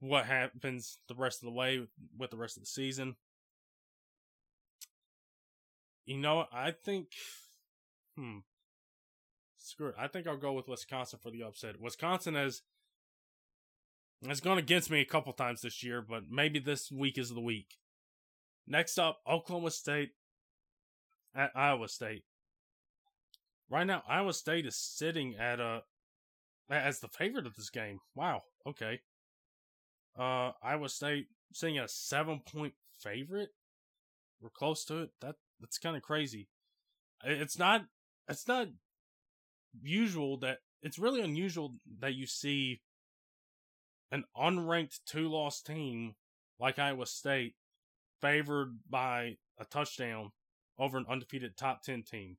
S1: what happens the rest of the way with the rest of the season. You know, I think, hmm, screw it. I think I'll go with Wisconsin for the upset. Wisconsin has has gone against me a couple times this year, but maybe this week is the week. Next up, Oklahoma State at Iowa State. Right now, Iowa State is sitting at a as the favorite of this game. Wow. Okay. Uh, Iowa State sitting at a seven point favorite. We're close to it. That that's kind of crazy. It's not. It's not usual that it's really unusual that you see an unranked two loss team like Iowa State favored by a touchdown over an undefeated top 10 team.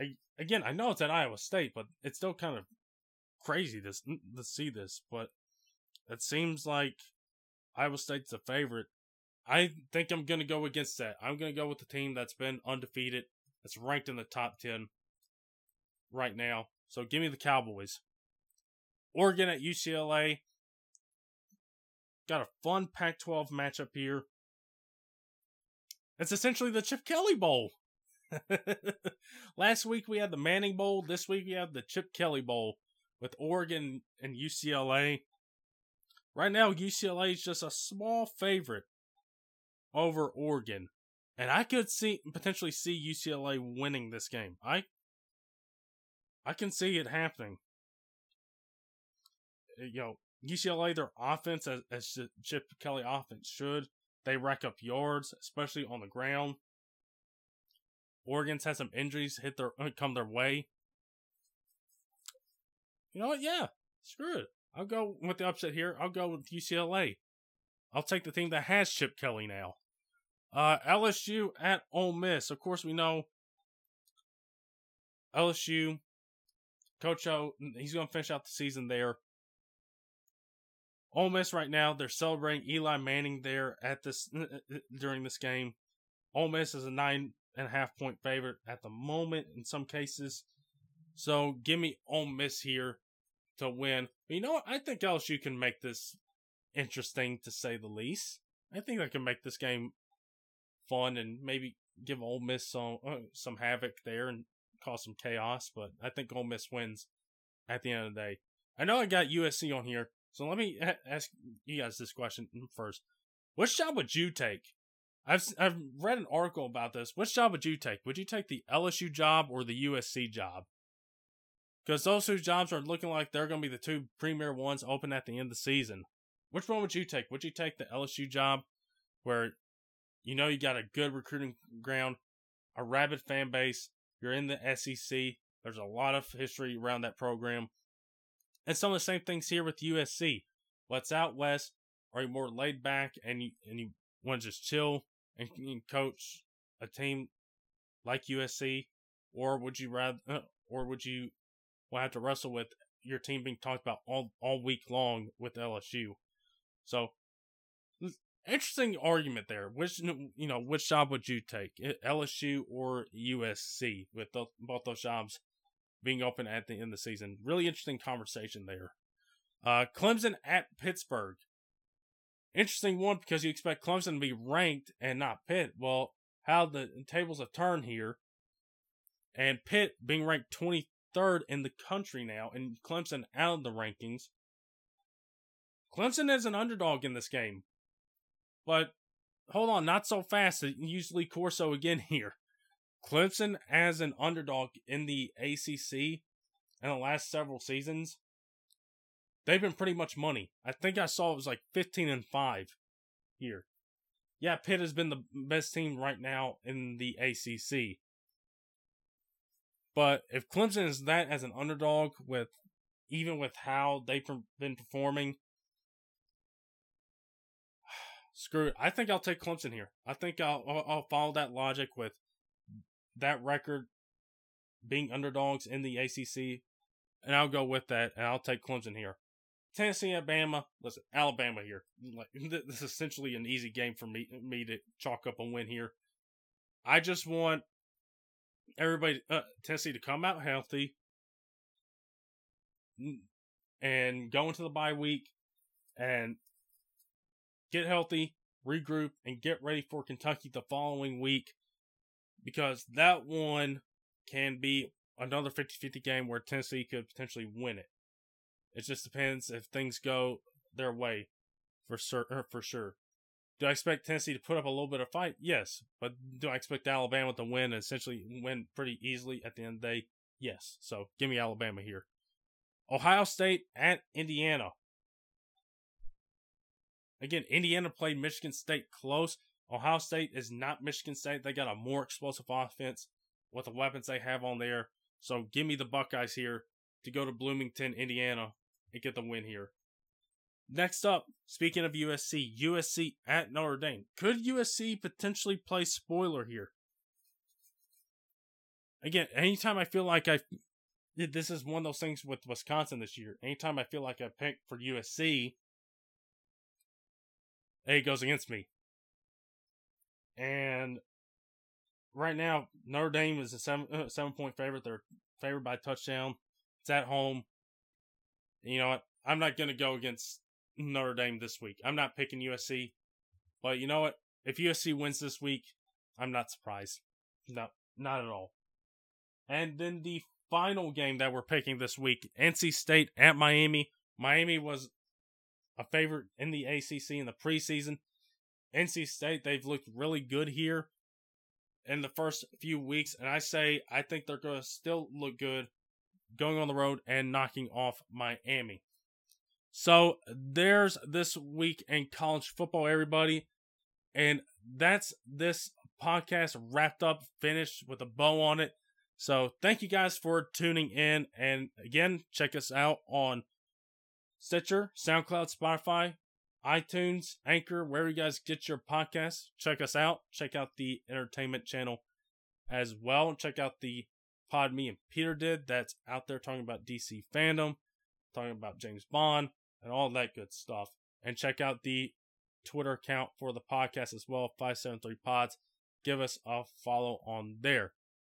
S1: I, again, I know it's at Iowa State, but it's still kind of crazy to, to see this. But it seems like Iowa State's a favorite I think I'm going to go against that. I'm going to go with the team that's been undefeated, that's ranked in the top 10 right now. So give me the Cowboys. Oregon at UCLA. Got a fun Pac 12 matchup here. It's essentially the Chip Kelly Bowl. Last week we had the Manning Bowl. This week we have the Chip Kelly Bowl with Oregon and UCLA. Right now, UCLA is just a small favorite over Oregon. And I could see potentially see UCLA winning this game. I I can see it happening. Uh, you know, UCLA, their offense, as, as Chip Kelly offense should, they rack up yards, especially on the ground. Oregon's had some injuries hit their uh, come their way. You know what? Yeah, screw it. I'll go with the upset here. I'll go with UCLA. I'll take the team that has Chip Kelly now. Uh, LSU at Ole Miss. Of course, we know LSU. Coach O, he's going to finish out the season there. Ole Miss right now, they're celebrating Eli Manning there at this during this game. Ole Miss is a nine and a half point favorite at the moment in some cases. So give me Ole Miss here to win. But you know what? I think LSU can make this interesting to say the least. I think they can make this game fun and maybe give Ole Miss some uh, some havoc there and cause some chaos. But I think Ole Miss wins at the end of the day. I know I got USC on here, so let me ask you guys this question first. Which job would you take? I've I've read an article about this. Which job would you take? Would you take the LSU job or the USC job? Because those two jobs are looking like they're going to be the two premier ones open at the end of the season. Which one would you take? Would you take the LSU job, where you know you got a good recruiting ground, a rabid fan base, you're in the SEC. There's a lot of history around that program. And some of the same things here with USC. What's out west? Are you more laid back and you and you want to just chill and, and coach a team like USC, or would you rather, uh, or would you will have to wrestle with your team being talked about all all week long with LSU? So interesting argument there. Which you know, which job would you take, LSU or USC, with both those jobs being open at the end of the season? Really interesting conversation there. Uh, Clemson at Pittsburgh. Interesting one because you expect Clemson to be ranked and not Pitt. Well, how the tables have turned here, and Pitt being ranked 23rd in the country now, and Clemson out of the rankings. Clemson is an underdog in this game. But hold on, not so fast. Usually Corso again here. Clemson as an underdog in the ACC in the last several seasons, they've been pretty much money. I think I saw it was like 15 and 5 here. Yeah, Pitt has been the best team right now in the ACC. But if Clemson is that as an underdog with even with how they've been performing, screw it. I think I'll take Clemson here. I think I'll, I'll, follow that logic with that record being underdogs in the ACC, and I'll go with that, and I'll take Clemson here. Tennessee, Alabama. Listen, Alabama here. This is essentially an easy game for me me to chalk up a win here. I just want everybody uh, Tennessee to come out healthy and go into the bye week and get healthy, regroup, and get ready for Kentucky the following week because that one can be another 50 50 game where Tennessee could potentially win it. It just depends if things go their way for, sur- for sure. Do I expect Tennessee to put up a little bit of fight? Yes. But do I expect Alabama to win and essentially win pretty easily at the end of the day? Yes. So give me Alabama here. Ohio State at Indiana. Again, Indiana played Michigan State close. Ohio State is not Michigan State. They got a more explosive offense with the weapons they have on there. So give me the Buckeyes here to go to Bloomington, Indiana, and get the win here. Next up, speaking of USC, USC at Notre Dame. Could USC potentially play spoiler here? Again, anytime I feel like I this is one of those things with Wisconsin this year. Anytime I feel like I pick for USC, it goes against me. And right now, Notre Dame is a seven uh, seven point favorite. They're favored by touchdown. It's at home. You know what? I'm not going to go against Notre Dame this week. I'm not picking USC. But you know what? If USC wins this week, I'm not surprised. No, not at all. And then the final game that we're picking this week NC State at Miami. Miami was a favorite in the ACC in the preseason. NC State, they've looked really good here in the first few weeks. And I say, I think they're going to still look good going on the road and knocking off Miami. So there's this week in college football, everybody. And that's this podcast wrapped up, finished with a bow on it. So thank you guys for tuning in. And again, check us out on Stitcher, SoundCloud, Spotify, iTunes, Anchor, wherever you guys get your podcasts. Check us out. Check out the entertainment channel as well. Check out the pod me and Peter did that's out there talking about DC FanDome, talking about James Bond, and all that good stuff. And check out the Twitter account for the podcast as well, 573 Pods. Give us a follow on there.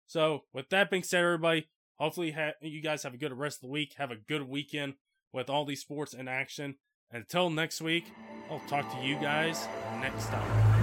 S1: So, with that being said, everybody, hopefully you guys have a good rest of the week. Have a good weekend with all these sports in action. Until next week, I'll talk to you guys next time.